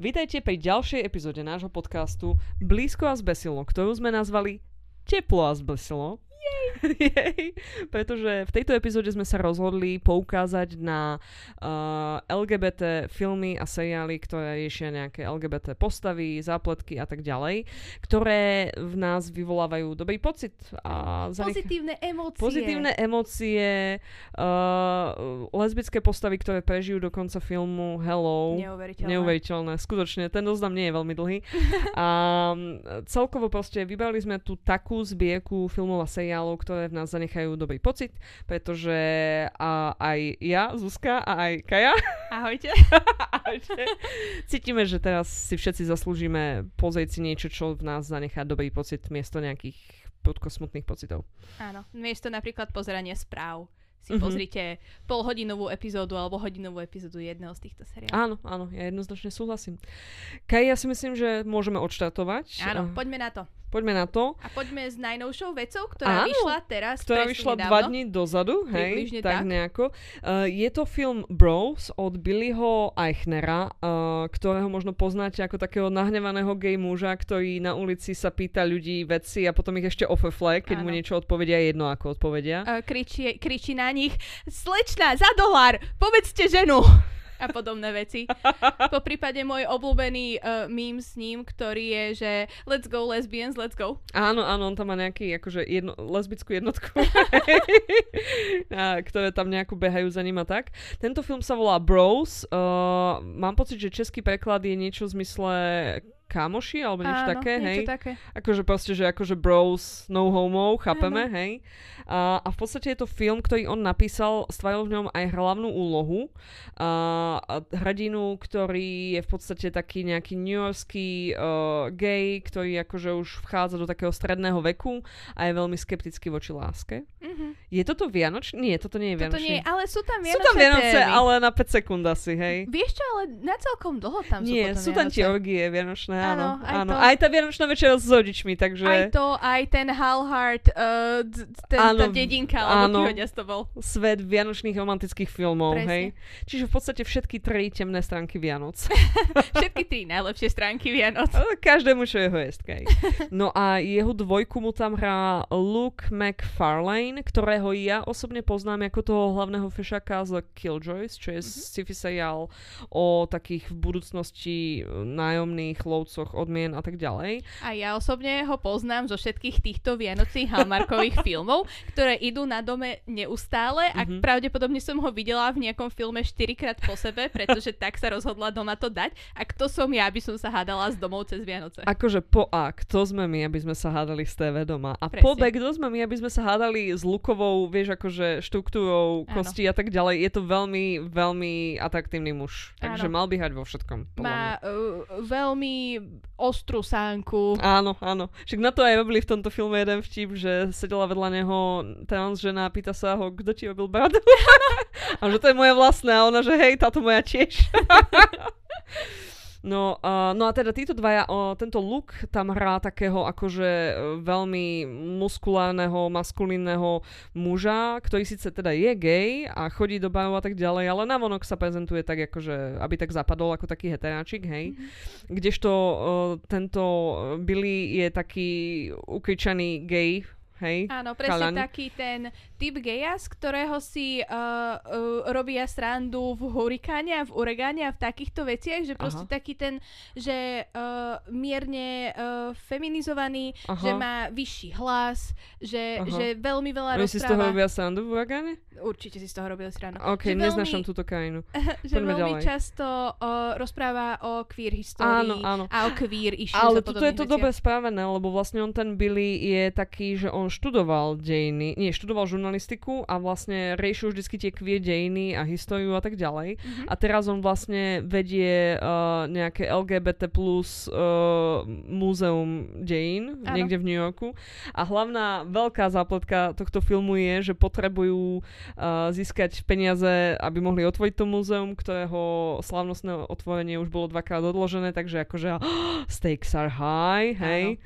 Vítajte pri ďalšej epizóde nášho podcastu Blízko a zbesilo, ktorú sme nazvali Teplo a zbesilo. Jej. Pretože v tejto epizóde sme sa rozhodli poukázať na uh, LGBT filmy a seriály, ktoré riešia nejaké LGBT postavy, zápletky a tak ďalej, ktoré v nás vyvolávajú dobrý pocit. A Pozitívne emócie. Pozitívne emócie, uh, lesbické postavy, ktoré prežijú do konca filmu Hello. Neuveriteľné. Neuveriteľné, skutočne. Ten zoznam nie je veľmi dlhý. A mm, celkovo proste vybrali sme tu takú zbierku filmov a seriálov, ktoré v nás zanechajú dobrý pocit, pretože a, aj ja, Zuzka a aj Kaja Ahojte. Ahojte. cítime, že teraz si všetci zaslúžime pozrieť si niečo, čo v nás zanechá dobrý pocit miesto nejakých prudko smutných pocitov. Áno, miesto napríklad pozerania správ si Mhm. pozrite polhodinovú epizódu alebo hodinovú epizódu jedného z týchto seriálov. Áno, áno, ja jednoznačne súhlasím. Kaj, ja si myslím, že môžeme odštartovať. Áno, poďme na to. Poďme na to. A poďme s najnovšou vecou, ktorá Áno, vyšla teraz ktorá vyšla nedávno. dva dní dozadu, hej, tak, tak. nejako. Uh, je to film Bros od Billyho Eichnera, uh, ktorého možno poznáte ako takého nahnevaného gay muža, ktorý na ulici sa pýta ľudí veci a potom ich ešte ofefle, keď mu Áno. niečo odpovedia, je jedno ako odpovedia. Uh, kričí, kričí na nich Slečna, za dolár, povedzte ženu! A podobné veci. Po prípade môj obľúbený uh, meme s ním, ktorý je, že let's go lesbians, let's go. Áno, áno, on tam má nejaký akože jedno, lesbickú jednotku, a, ktoré tam nejako behajú za ním a tak. Tento film sa volá Bros. Uh, mám pocit, že český preklad je niečo v zmysle kamoši alebo niečo Áno, také, hej. niečo také. Akože proste, že akože bros, no homo, chápeme, hej. A, a v podstate je to film, ktorý on napísal, stvaril v ňom aj hlavnú úlohu. A, a hradinu, ktorý je v podstate taký nejaký newyorský uh, gay, ktorý akože už vchádza do takého stredného veku a je veľmi skeptický voči láske. Mhm. Je toto Vianočný? Nie, toto nie je Toto Vianočný. nie, ale sú tam Sú Vianočné tam Vianoce, témy. ale na 5 sekúnd asi, hej. Vieš čo, ale na celkom dlho tam sú Nie, potom sú tam tie Vianoce. orgie vianočné, áno. Áno, aj áno. to. Aj tá vianočná večera s rodičmi, takže... Aj to, aj ten Halhard, uh, d- d- ten, Áno, tá dedinka, alebo áno. kýho to bol. svet vianočných romantických filmov, Presne. hej. Čiže v podstate všetky tri temné stránky Vianoc. Všetky tri najlepšie stránky Vianoc. Každému, čo jeho jestka. hej. No a jeho dvojku mu tam hrá Luke McFarlane, ktorého ja osobne poznám ako toho hlavného fešaka z Killjoys, čo je Mhm. sci-fi seriál o takých v budúcnosti e, nájomných lovcoch odmien a tak ďalej. A ja osobne ho poznám zo všetkých týchto Vianocí Hallmarkových filmov, ktoré idú na dome neustále a Mhm. pravdepodobne som ho videla v nejakom filme 4 krát po sebe, pretože tak sa rozhodla doma to dať. A kto som ja, by som sa hádala s domov cez Vianoce. Akože po A, kto sme my, aby sme sa hádali s TV doma. A Presne. po B, kto sme my, aby sme sa hádali s lukovou, vieš, akože štruktúrou kosti a tak ďalej. Je to veľmi, veľmi atraktívny muž. Takže Áno. mal by hrať vo všetkom. Má uh, veľmi ostrú sánku. Áno, áno. Však na to aj robili v tomto filme jeden vtip, že sedela vedľa neho trans žena a pýta sa ho, kto ti robil bradu? a že to je moja vlastná. A ona, že hej, táto moja tiež. No, uh, no a teda títo dvaja, uh, tento look tam hrá takého akože uh, veľmi muskulárneho, maskulínneho muža, ktorý síce teda je gay a chodí do barov a tak ďalej, ale navonok sa prezentuje tak akože, aby tak zapadol ako taký heteráčik, hej. Kdežto uh, tento Billy je taký ukričaný gay, hej. Áno, presne Chalan. taký ten typ geja, z ktorého si uh, uh, robia srandu v hurikáne a v uregáne a v takýchto veciach, že proste Aha. taký ten, že uh, mierne uh, feminizovaný, Aha. že má vyšší hlas, že, Aha. že veľmi veľa Oni si z toho rozpráva. robia srandu v Uragane? Určite si z toho robili srandu. OK, Že neznášam veľmi- túto krajinu. že Poďme veľmi ďalej. často uh, rozpráva o queer histórii Áno, áno. a o queer issues Ale toto je to dobre spravené, lebo vlastne on ten Billy je taký, že on študoval dejiny, nie, študoval žurnalistiku a vlastne riešil vždycky tie queer dejiny a históriu a tak ďalej. Mhm. A teraz on vlastne vedie uh, nejaké LGBT plus uh, múzeum dejín Áno. niekde v New Yorku. A hlavná veľká zápletka tohto filmu je, že potrebujú uh, získať peniaze, aby mohli otvoriť to múzeum, ktorého slavnostné otvorenie už bolo dvakrát odložené, takže akože stakes are high, hej.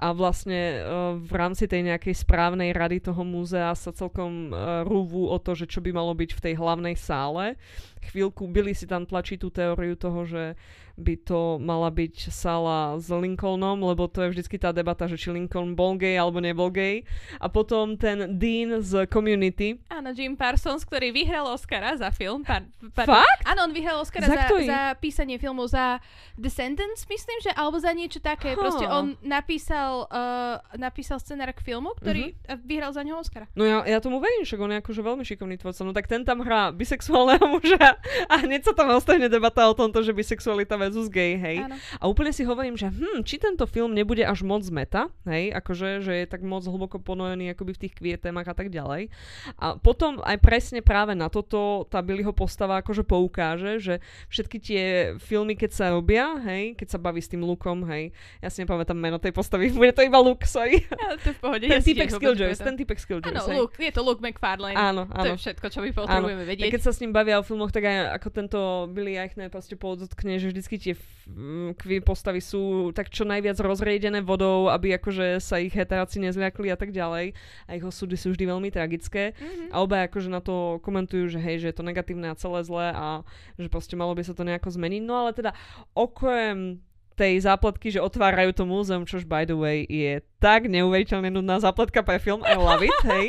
A vlastne uh, v rámci tej nejakej správnej rady toho múzea sa celkom uh, rúvu o to, že čo by malo byť v tej hlavnej sále. chvíľku Billy si tam tlačí tú teóriu toho, že by to mala byť Sala s Lincolnom, lebo to je vždycky tá debata, že či Lincoln bol gay alebo nebol gay. A potom ten Dean z Community. Áno, Jim Parsons, ktorý vyhral Oscara za film. Par, par, Fakt? Áno, on vyhral Oscara Za za, ktorý? za písanie filmu za Descendants, myslím, že, alebo za niečo také. Ha. Proste on napísal, uh, napísal scenár k filmu, ktorý Mhm. uh vyhral za neho Oscara. No ja, ja tomu verím, však on je akože veľmi šikovný tvorca. No tak ten tam hrá bisexuálneho muža a hneď sa tam ostane debata o tomto, že bisexualita versus gay, hej. Áno. A úplne si hovorím, že hm, či tento film nebude až moc meta, hej, akože, že je tak moc hlboko ponojený akoby v tých kvietémach a tak ďalej. A potom aj presne práve na toto tá Billyho postava akože poukáže, že všetky tie filmy, keď sa robia, hej, keď sa baví s tým Lukom, hej, ja si nepamätám meno tej postavy, bude to iba Luke, sorry. Ja, to je v pohode. ten ja typek Skilljoys, ten typek Skilljoys, Áno. Luke, je to Luke McFarlane. Áno, To áno. je všetko, čo my potrebujeme Tak vedieť. keď sa s ním bavia o filmoch, tak aj ako tento Billy Eichner proste podotkne, že vždycky tie f- m, kvie postavy sú tak čo najviac rozriedené vodou, aby akože sa ich heteráci nezľakli a tak ďalej. A ich osudy sú vždy veľmi tragické. Mhm. A oba akože na to komentujú, že hej, že je to negatívne a celé zlé a že proste malo by sa to nejako zmeniť. No ale teda okrem tej zápletky, že otvárajú to múzeum, čož by the way je tak neuveriteľne nudná zápletka pre film, I love it, hej.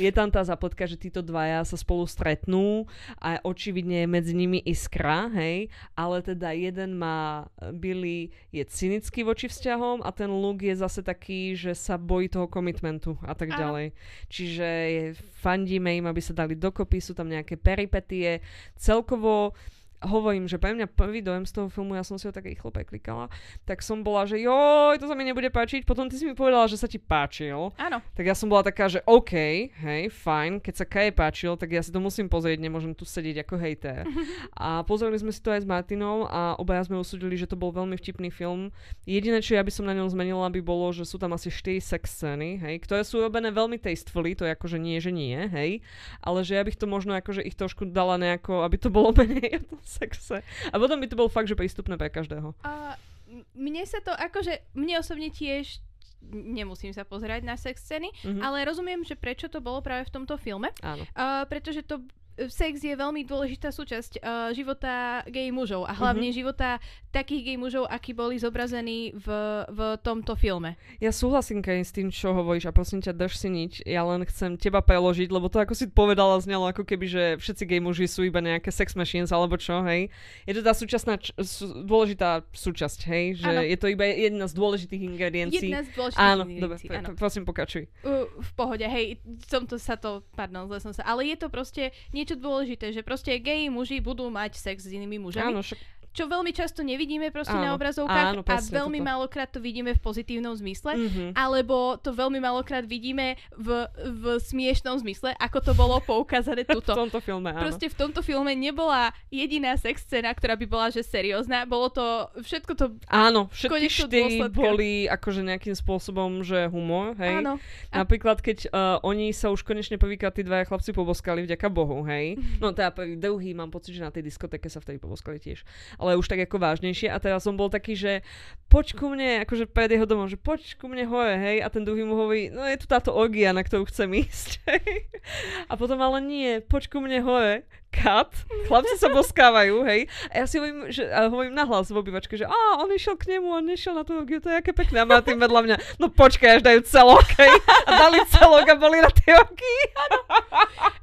Je tam tá zápletka, že títo dvaja sa spolu stretnú a očividne je medzi nimi iskra, hej, ale teda jeden má, Billy je cynický voči vzťahom a ten Luke je zase taký, že sa bojí toho komitmentu a tak ďalej. Čiže fandíme im, aby sa dali dokopy, sú tam nejaké peripetie. Celkovo hovorím, že pre mňa prvý dojem z toho filmu, ja som si ho tak rýchlo preklikala, tak som bola, že joj, to sa mi nebude páčiť. Potom ty si mi povedala, že sa ti páčil. Áno. Tak ja som bola taká, že OK, hej, fajn, keď sa Kaje páčil, tak ja si to musím pozrieť, nemôžem tu sedieť ako hejter. A pozreli sme si to aj s Martinou a obaja sme usúdili, že to bol veľmi vtipný film. Jediné, čo ja by som na ňom zmenila, by bolo, že sú tam asi 4 sex scény, hej, ktoré sú robené veľmi tastefully, to je akože nie, že nie, hej, ale že ja bych to možno akože ich trošku dala nejako, aby to bolo menej sexe. A potom by to bolo fakt, že prístupné pre každého. A mne sa to akože, mne osobne tiež nemusím sa pozerať na sex scény, Mhm. ale rozumiem, že prečo to bolo práve v tomto filme, Áno. uh, pretože to sex je veľmi dôležitá súčasť uh, života gay mužov a hlavne Mhm. života takých gay mužov, akí boli zobrazení v, v tomto filme. Ja súhlasím, Kej, s tým, čo hovoríš a prosím ťa, drž si nič. Ja len chcem teba preložiť, lebo to, ako si povedala, znelo ako keby, že všetci gay muži sú iba nejaké sex machines alebo čo, hej. Je to tá súčasná, č- sú, dôležitá súčasť, hej, že Áno. je to iba jedna z dôležitých ingrediencií. Jedna z dôležitých Áno, dobre, ingrediencií, pre- áno. prosím, pokračuj. Uh, v pohode, hej, som to sa to, pardon, zle som sa, ale je to proste niečo dôležité, že proste gay muži budú mať sex s inými mužami, Áno, však, čo veľmi často nevidíme proste na Áno, obrazovkách áno, a veľmi toto. málokrát to vidíme v pozitívnom zmysle. mhm. Alebo to veľmi málokrát vidíme v, v smiešnom zmysle, ako to bolo poukázané v tuto. tomto filme, áno. Proste v tomto filme nebola jediná sex scéna, ktorá by bola že seriózna. Bolo to, všetko to, Áno, všetky štyri boli akože nejakým spôsobom, že humor, hej. áno. Napríklad, keď uh, oni sa už konečne prvýkrát tí dvaja chlapci poboskali, vďaka Bohu, hej. No teda prvý, druhý mám pocit, že na tej diskotéke sa vtedy poboskali tiež. Ale už tak ako vážnejšie. A teraz som bol taký, že poď ku mne, akože pred jeho domom, že poď ku mne hore, hej. A ten druhý mu hovorí, no je tu táto orgia, na ktorú chcem ísť, hej. A potom ale nie, poď ku mne hore, cut, chlapci sa boskávajú, hej. A ja si hovorím, že, a hovorím nahlas v obývačke, že a on išiel k nemu, on nešiel na tú orgiu, to je aké pekné. A Martin vedľa mňa, no počkaj, až dajú celok, hej. A dali celok a boli na tej orgii.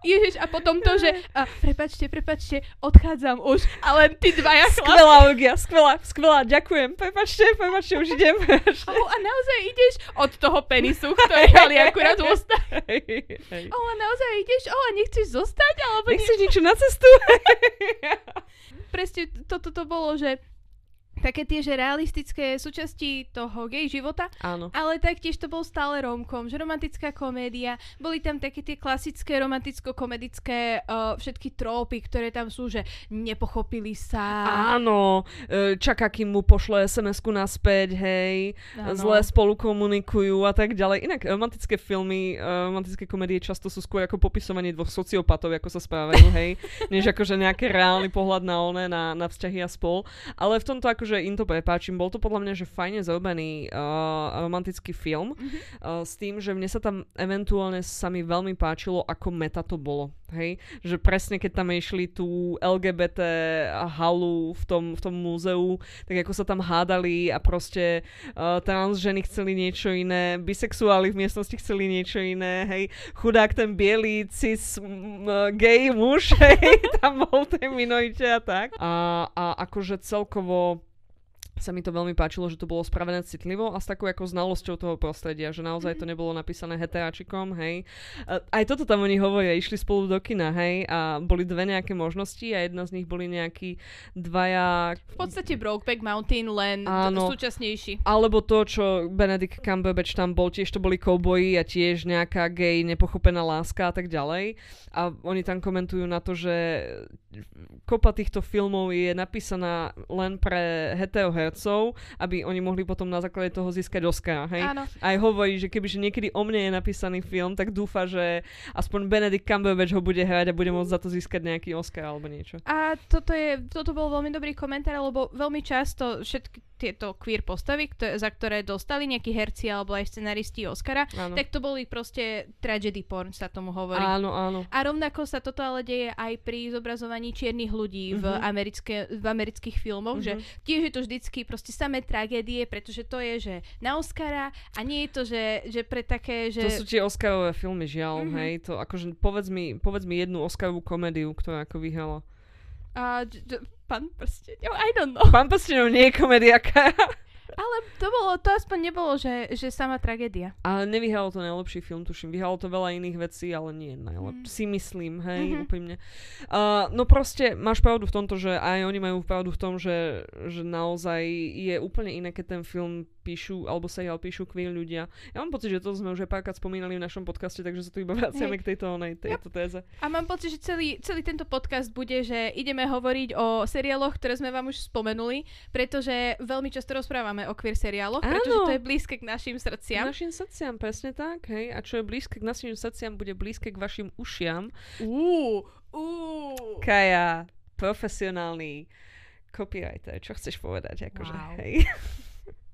Ježiš, a potom to, že a, prepačte, prepačte, odchádzam už, a len tí dvaja chlapci. Skvelá orgia, skvelá, skvelá, ďakujem, prepačte, prepačte, už idem. Oh, a naozaj ideš od toho penisu, ktorý mali akurát hej. Oh, a naozaj ideš? Oh, a nechceš zostať? Alebo ne... Nechceš niečo na cestu? Presne toto to bolo, že také tie, že realistické súčasti toho gay života, Áno. ale taktiež to bol stále romkom, že romantická komédia, boli tam také tie klasické romanticko-komedické uh, všetky trópy, ktoré tam sú, že nepochopili sa. Áno, e, čaká, kým mu pošle SMS-ku naspäť, hej, Áno. zle spolu komunikujú a tak ďalej. Inak romantické filmy, e, romantické komédie často sú skôr ako popisovanie dvoch sociopatov, ako sa správajú, hej, než akože nejaký reálny pohľad na one, na, na vzťahy a spol. Ale v tomto akože že im to prepáčim. Bol to podľa mňa, že fajne zrobený uh, romantický film Mhm. uh, s tým, že mne sa tam eventuálne sa mi veľmi páčilo, ako meta to bolo. Hej? Že presne keď tam išli tú LGBT halu v tom, v tom múzeu, tak ako sa tam hádali a proste uh, trans ženy chceli niečo iné, bisexuáli v miestnosti chceli niečo iné, hej. Chudák ten biely cis m, gay muž, hej, tam bol tej minorite a tak. A, a akože celkovo sa mi to veľmi páčilo, že to bolo spravené citlivo a s takou ako znalosťou toho prostredia, že naozaj to nebolo napísané heteráčikom, hej. Aj toto tam oni hovoria, išli spolu do kina, hej, a boli dve nejaké možnosti a jedna z nich boli nejakí dvaja V podstate Brokeback Mountain, len Áno. súčasnejší. alebo to, čo Benedict Cumberbatch tam bol, tiež to boli kouboji a tiež nejaká gay nepochopená láska a tak ďalej. A oni tam komentujú na to, že kopa týchto filmov je napísaná len pre heterohercov, aby oni mohli potom na základe toho získať Oscara, hej? Áno. Aj hovorí, že kebyže niekedy o mne je napísaný film, tak dúfa, že aspoň Benedict Cumberbatch ho bude hrať a bude môcť za to získať nejaký Oscar alebo niečo. A toto, je, toto bol veľmi dobrý komentár, lebo veľmi často všetky tieto queer postavy, kto- za ktoré dostali nejakí herci alebo aj scenaristi Oscara, Áno. tak to boli proste tragedy porn, sa tomu hovorí. Áno, áno. A rovnako sa toto ale deje aj pri zobrazovaní čiernych ľudí v, Mhm. americké, v amerických filmoch, že Mhm. tiež je to vždycky proste samé tragédie, pretože to je, že na Oscara a nie je to, že, že pre také, že... To sú tie Oscarové filmy, žiaľ, Mhm. mm-hmm. hej. To akože povedz mi, povedz mi jednu Oscarovú komédiu, ktorá ako vyhrala. A, d- d- pán prsteňov, I don't know. Pán Prstenov nie je komediaka. Ale to bolo, to aspoň nebolo, že, že sama tragédia. Ale nevyhralo to najlepší film, tuším. Vyhralo to veľa iných vecí, ale nie najlepší. Mm. Si myslím, hej, Mhm. mm-hmm. úprimne. Uh, no proste, máš pravdu v tomto, že aj oni majú pravdu v tom, že, že naozaj je úplne iné, keď ten film píšu, alebo seriál píšu queer ľudia. Ja mám pocit, že to sme už aj párkrát spomínali v našom podcaste, takže sa tu iba vraciame Hej. k tejto, onej, tejto téze. A mám pocit, že celý, celý tento podcast bude, že ideme hovoriť o seriáloch, ktoré sme vám už spomenuli, pretože veľmi často rozprávame o queer seriáloch, pretože Áno. to je blízke k našim K srdciam. našim srdciam, presne tak, hej. A čo je blízke k našim srdciam, bude blízke k vašim ušiam. Uú, uú. Kaja, profesionálny copywriter, čo chceš povedať, akože, Wow. hej.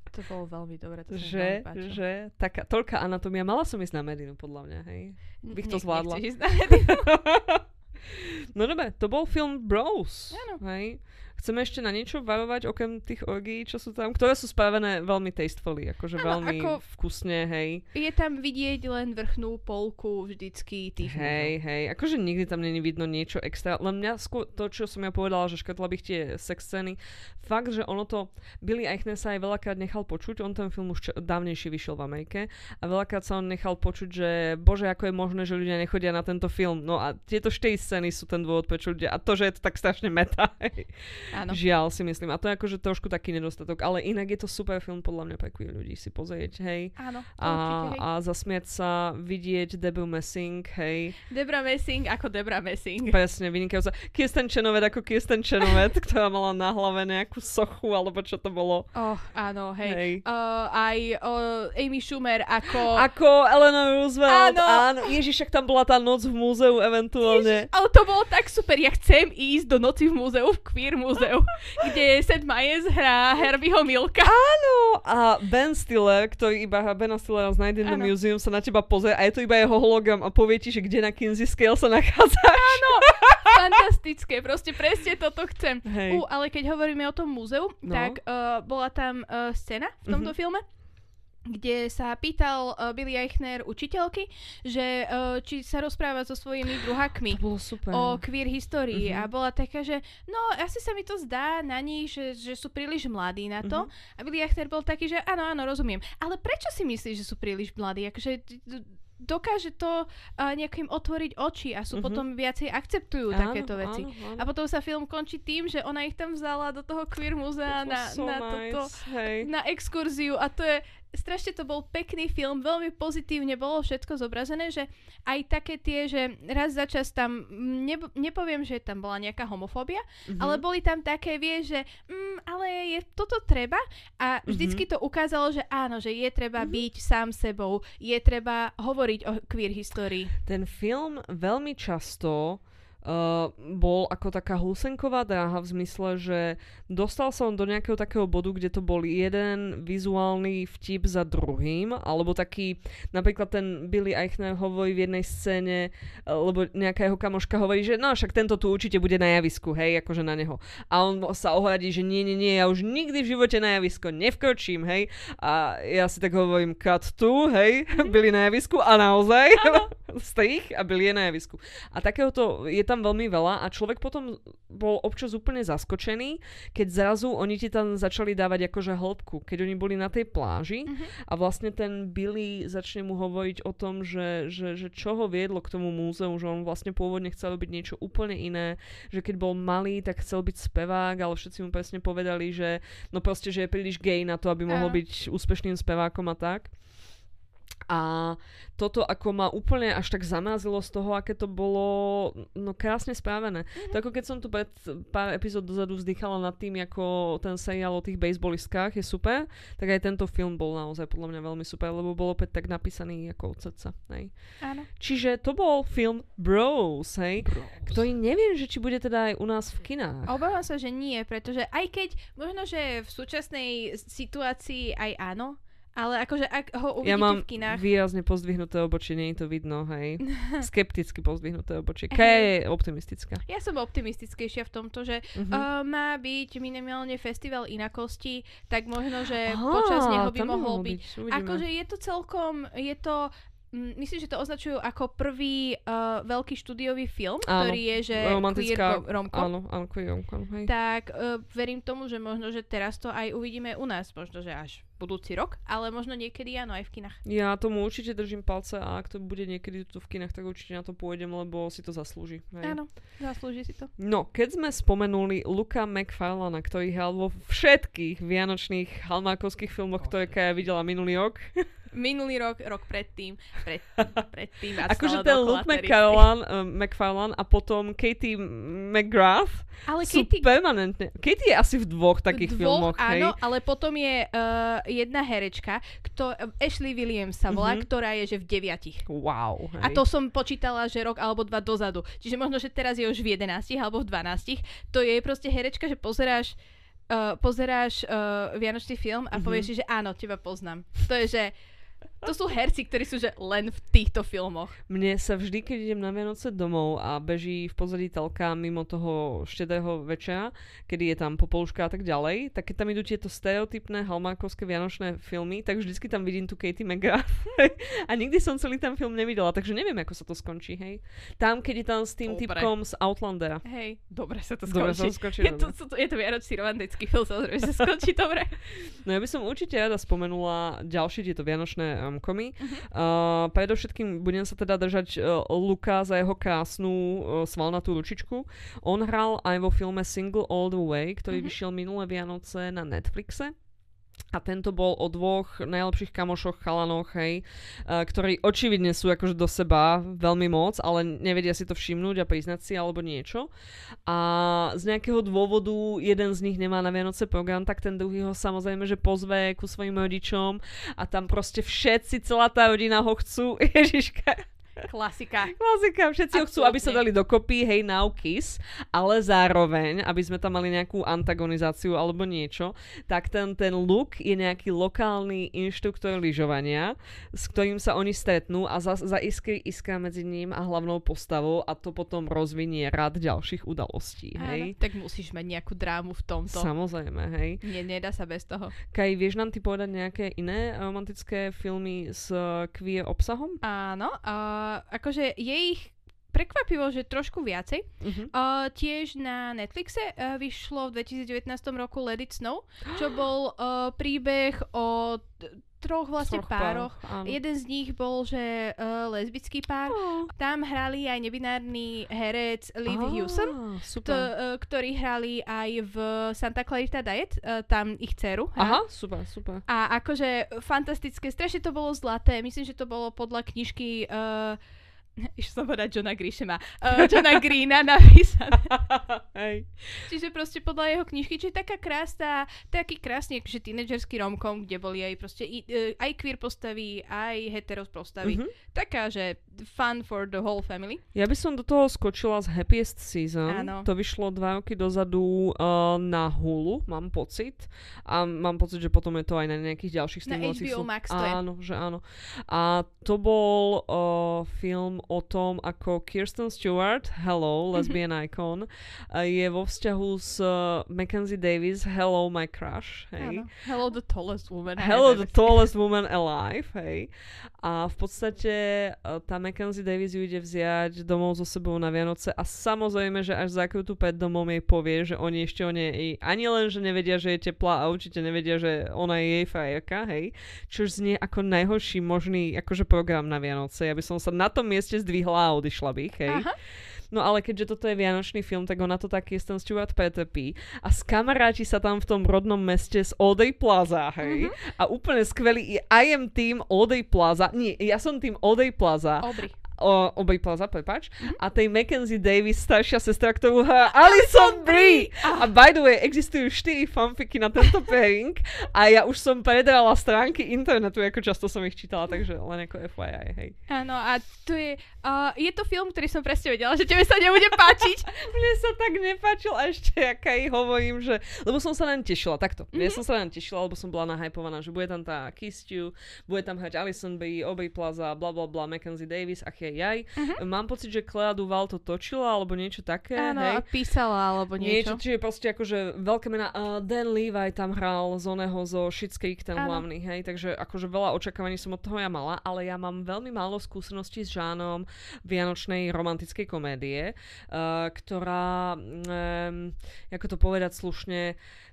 To bolo veľmi dobré, to že, že, taká, toľká anatómia, mala som ísť na Medinu, podľa mňa, hej. bych to zvládla. ísť na Medinu? no dobre, to bol film Bros, Áno. hej. Chceme ešte na niečo varovať, okrem tých orgií, čo sú tam, ktoré sú spravené veľmi tastefully, akože Áno, veľmi ako- vkusne, hej. Je tam vidieť len vrchnú polku vždycky tých Hej, hej, akože nikdy tam není vidno niečo extra, len mňa skôr to, čo som ja povedala, že škrtla bych tie sex scény, fakt, že ono to, Billy Eichner sa aj veľakrát nechal počuť, on ten film už čo, dávnejšie vyšiel v Amerike a veľakrát sa on nechal počuť, že bože, ako je možné, že ľudia nechodia na tento film, no a tieto štyri scény sú ten dôvod, prečo ľudia, a to, že je to tak strašne meta, hej. Áno. Žiaľ si myslím. A to je akože trošku taký nedostatok. Ale inak je to super film podľa mňa pre queer ľudí si pozrieť, hej. Áno, A, určite, hej. a zasmiať sa, vidieť Debu Messing, hej. Debra Messing ako Debra Messing. Presne, vynikajúca. Kirsten Chenovet ako Kirsten Chenovet, ktorá mala na hlave nejakú sochu, alebo čo to bolo. Oh, áno, hej. Hej. Uh, aj uh, Amy Schumer ako... Ako Eleanor Roosevelt. Áno. áno. Ježiš, však tam bola tá noc v múzeu eventuálne. Ale to bolo tak super, ja chcem ísť do noci v múzeu, v queer múzeu, kde Seth Meyers hrá Herbieho Milka. Áno, a Ben Stiller, ktorý iba hrá Bena Stillera z Night in the. Museum, sa na teba pozrie a je to iba jeho hologram a povie ti, že kde na Kinsey Scale sa nachádzaš. Áno, fantastické, proste presne toto chcem. Hej. U, ale keď hovoríme o tom múzeu, No. tak uh, bola tam uh, scéna v tomto Mhm. filme, kde sa pýtal uh, Billy Eichner učiteľky, že uh, či sa rozpráva so svojimi druhákmi. bolo super. o queer histórii Mhm. a bola taká, že no asi sa mi to zdá na nich, že, že sú príliš mladí na to. Mhm. A Billy Eichner bol taký, že áno, áno, rozumiem. Ale prečo si myslíš, že sú príliš mladí? Akože dokáže to uh, nejakým otvoriť oči a sú Mhm. potom viacej akceptujú takéto veci. Áno, áno. A potom sa film končí tým, že ona ich tam vzala do toho queer muzea To na, so na, nice, toto, hej. na exkurziu a to je strašne to bol pekný film, veľmi pozitívne bolo všetko zobrazené, že aj také tie, že raz za čas tam, mm, nebo, nepoviem, že tam bola nejaká homofóbia, Mhm. ale boli tam také, vieš, že mm, ale je toto treba a vždycky to ukázalo, že áno, že je treba Mhm. byť sám sebou, je treba hovoriť o queer histórii. Ten film veľmi často uh, bol ako taká hlusenková dráha v zmysle, že dostal som do nejakého takého bodu, kde to bol jeden vizuálny vtip za druhým, alebo taký, napríklad ten Billy Eichner hovorí v jednej scéne, uh, lebo nejaká jeho kamoška hovorí, že no však tento tu určite bude na javisku, hej, akože na neho. A on sa ohradí, že nie, nie, nie, ja už nikdy v živote na javisko nevkročím, hej. A ja si tak hovorím, cut tu, hej, byli na javisku a naozaj strich a byli je na javisku. A takéhoto je tam veľmi veľa a človek potom bol občas úplne zaskočený, keď zrazu oni ti tam začali dávať akože hĺbku, keď oni boli na tej pláži Mhm. a vlastne ten Billy začne mu hovoriť o tom, že, že, že čo ho viedlo k tomu múzeu, že on vlastne pôvodne chcel byť niečo úplne iné, že keď bol malý, tak chcel byť spevák, ale všetci mu presne povedali, že no proste, že je príliš gay na to, aby mohol byť úspešným spevákom a tak. A toto ako ma úplne až tak zamázilo z toho, aké to bolo no krásne správené. Mhm. To ako keď som tu pred pár epizód dozadu vzdychala nad tým, ako ten seriál o tých baseballistkách je super, tak aj tento film bol naozaj podľa mňa veľmi super, lebo bol opäť tak napísaný ako od srdca. Hej. Áno. Čiže to bol film Bros, hej, ktorý neviem, že či bude teda aj u nás v kinách. Obávam sa, že nie, pretože aj keď možno, že v súčasnej situácii aj áno, ale akože ak ho uvidíte Ja mám v kinách, výrazne pozdvihnuté obočie, nie je to vidno, hej. Skepticky pozdvihnuté obočie. Kaja je optimistická. ja som optimistickejšia v tomto, že Mhm. uh, má byť minimálne festival inakosti, tak možno, že Á, počas neho by mohol byť. Uvidíme. Akože je to celkom, je to myslím, že to označujú ako prvý uh, veľký štúdiový film, Áno, ktorý je, že romantická- queer romko. Áno, áno, queer romcom, hej. Tak uh, verím tomu, že možno, že teraz to aj uvidíme u nás, možno, že až budúci rok, ale možno niekedy áno, aj v kinách. Ja tomu určite držím palce a ak to bude niekedy tu v kinách, tak určite na to pôjdem, lebo si to zaslúži. Hej. Áno, zaslúži si to. No, keď sme spomenuli Luka McFarlana, ktorý hral vo všetkých vianočných halmákovských filmoch, ktoré Kaja videla minulý rok. Minulý rok, rok predtým, pred, predtým a akože ten Luke. McFarlane, uh, McFarlane a potom Katie McGrath Ale sú Katie, permanentne. Katie je asi v dvoch takých dvoch, filmoch, hej. áno, ale potom je uh, jedna herečka, kto, Ashley Williams sa volá, Mhm. ktorá je že v deviatich. Wow. Hej. A to som počítala, že rok alebo dva dozadu. Čiže možno, že teraz je už v 11 alebo v 12. To je proste herečka, že pozeráš uh, pozeráš uh, Vianočný film a Mhm. povieš si, že áno, teba poznám. To je, že to sú herci, ktorí sú že len v týchto filmoch. Mne sa vždy, keď idem na Vianoce domov a beží v pozadí telka mimo toho štedého večera, kedy je tam popoluška a tak ďalej, tak keď tam idú tieto stereotypné halmákovské vianočné filmy, tak vždycky tam vidím tu Katie McGrath. a nikdy som celý ten film nevidela, takže neviem, ako sa to skončí, hej. Tam, keď je tam s tým Dobre. typkom z Outlandera. Hej, dobre sa to Dobre, sa skončí. to skončí, je, to, dobre. to, je to vianočný romantický film, samozrejme, že sa skončí dobre. No ja by som určite rada spomenula ďalšie tieto vianočné um, komy. Mhm. Uh, predovšetkým budem sa teda držať uh, Luka za jeho krásnu uh, svalnatú ručičku. On hral aj vo filme Single All the Way, ktorý Mhm. vyšiel minulé Vianoce na Netflixe. A tento bol o dvoch najlepších kamošoch, chalanoch, hej, uh, ktorí očividne sú akože do seba veľmi moc, ale nevedia si to všimnúť a priznať si alebo niečo. A z nejakého dôvodu jeden z nich nemá na Vianoce program, tak ten druhý ho samozrejme, že pozve ku svojim rodičom a tam proste všetci, celá tá rodina ho chcú. Ježiška, Klasika. klasika, všetci ho chcú, aby sa dali dokopy, hej, now kiss, ale zároveň, aby sme tam mali nejakú antagonizáciu alebo niečo, tak ten, ten Luke je nejaký lokálny inštruktor lyžovania, s ktorým sa oni stretnú a za, za iskry iskra medzi ním a hlavnou postavou a to potom rozvinie rad ďalších udalostí, hej. Áno, tak musíš mať nejakú drámu v tomto. Samozrejme, hej. Nie, nedá sa bez toho. Kaj, vieš nám ty povedať nejaké iné romantické filmy s eh, queer obsahom? Áno, uh, akože je ich prekvapivo, že trošku viacej. Uh-huh. Uh, tiež na Netflixe uh, vyšlo v 2019 roku Let It Snow, čo bol uh, príbeh o t- troch vlastne pároch. Áno. Jeden z nich bol, že uh, lesbický pár. Oh. Tam hrali aj nebinárny herec Liv Á, Hewson, Super. uh, ktorí hrali aj v Santa Clarita Diet, uh, tam ich dceru. Aha, super, super. A akože fantastické, strašne to bolo zlaté, myslím, že to bolo podľa knižky uh, Išla som povedať Johna Grishama. Uh, Johna Greena napísané. Hej. Čiže proste podľa jeho knižky, čiže taká krásna, taký krásny akože tínedžerský romkom, kde boli aj proste i, e, aj queer postavy, aj hetero postavy. Mhm. Taká, že fun for the whole family. Ja by som do toho skočila z Happiest Season. Áno. To vyšlo dva roky dozadu uh, na Hulu, mám pocit. A mám pocit, že potom je to aj na nejakých ďalších Na streamovacích HBO slu- Max to je. Áno, že áno. A to bol uh, film o tom, ako Kirsten Stewart, hello, lesbian icon, uh, je vo vzťahu s uh, Mackenzie Davis, hello, my crush. Hej. Áno. Hello the tallest woman. Hello, the tallest woman alive, hej. A v podstate uh, tá Mackenzie Davis ju ide vziať domov so sebou na Vianoce a samozrejme, že až zakrytú pred domom jej povie, že oni ešte o nej ani len, že nevedia, že je teplá a určite nevedia, že ona je jej frajerka, hej. Čož znie ako najhorší možný akože program na Vianoce. Ja by som sa na tom mieste zdvihla a odišla bych, hej. Aha. No ale keďže toto je vianočný film, tak ona to tak Kristen Stewart pretrpí a skamaráti sa tam v tom rodnom meste z Day Plaza, hej? Mm-hmm. A úplne skvelý, I am team All Day Plaza, nie, ja som tým Day Plaza, Aubrey. O, Day Plaza, prepač, mm-hmm. a tej Mackenzie Davis, staršia sestra, ktorú hrá Alison Brie. A by the way, existujú 4 fanfiky na tento pairing a ja už som predrala stránky internetu, ako často som ich čítala, takže len ako FYI, hej. Áno, a to je, uh, je to film, ktorý som presne vedela, že tebe sa nebude páčiť. Mne sa tak nepáčil a ešte aká jej hovorím, že... Lebo som sa len tešila, takto. Mm-hmm. Ja som sa len tešila, lebo som bola nahypovaná, že bude tam tá Kiss You, bude tam hrať Alison Brie, Aubrey Plaza, bla bla bla, Mackenzie Davis, aké jaj. Mm-hmm. Mám pocit, že Clea Duval to točila, alebo niečo také, Áno, hej. písala alebo Niečo, niečo. čiže proste akože veľké mená. Uh, Dan Levi tam hral z oného, zo Schitt's Creek, ten Áno. hlavný, hej, takže akože veľa očakávaní som od toho ja mala, ale ja mám veľmi málo skúseností s žánom vianočnej romantickej komédie, uh, ktorá, um, ako to povedať slušne, pf,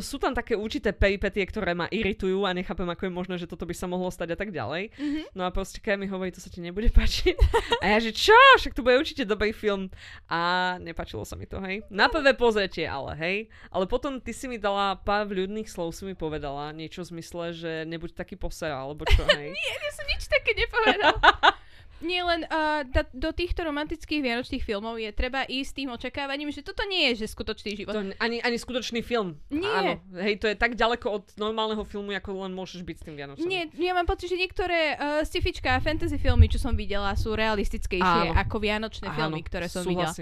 sú tam také určité peripetie, ktoré ma iritujú a nechápem, ako je možné, že toto by sa mohlo stať a tak ďalej. Mhm. No a proste keď mi hovorí, to sa ti nebude páčiť. A ja že čo? Však to bude určite dobrý film. A nepáčilo sa mi to, hej. Na prvé pozretie ale, hej. Ale potom ty si mi dala pár vľudných slov, si mi povedala niečo v zmysle, že nebuď taký posera, alebo čo, hej. Nie, ja som nič také nepovedala. Nie len uh, da, do týchto romantických vianočných filmov je treba ísť s tým očakávaním, že toto nie je že skutočný život. To ani, ani skutočný film. Nie. Áno, hej, to je tak ďaleko od normálneho filmu, ako len môžeš byť s tým Vianocom. Nie, ja mám pocit, že niektoré uh, sci-fička a fantasy filmy, čo som videla, sú realistickejšie Áno. ako vianočné filmy, ktoré som videla.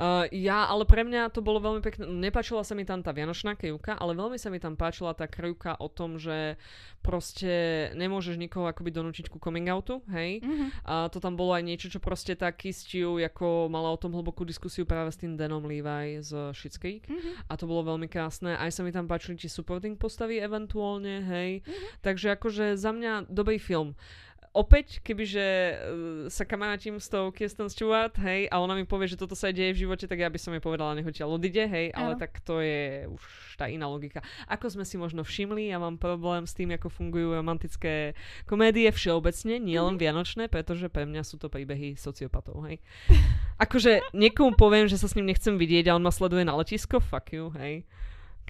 Uh, ja, ale pre mňa to bolo veľmi pekné. Nepáčila sa mi tam tá vianočná krivka, ale veľmi sa mi tam páčila tá krivka o tom, že proste nemôžeš nikoho akoby donúčiť ku coming outu, hej. Mhm. A to tam bolo aj niečo, čo proste tá Kistiu ako mala o tom hlbokú diskusiu práve s tým Danom Levi z Schitt's Creek. Mhm. A to bolo veľmi krásne. Aj sa mi tam páčili tie supporting postavy eventuálne, hej. Mhm. Takže akože za mňa dobrý film. Opäť, kebyže uh, sa kamarátim s tou Kirsten Stewart, hej, a ona mi povie, že toto sa deje v živote, tak ja by som jej povedala, nech odtiaľ odíde, hej, ale tak to je už tá iná logika. Ako sme si možno všimli, ja mám problém s tým, ako fungujú romantické komédie všeobecne, nielen Mhm. vianočné, pretože pre mňa sú to príbehy sociopatov, hej. Akože niekomu poviem, že sa s ním nechcem vidieť a on ma sleduje na letisko, fuck you, hej.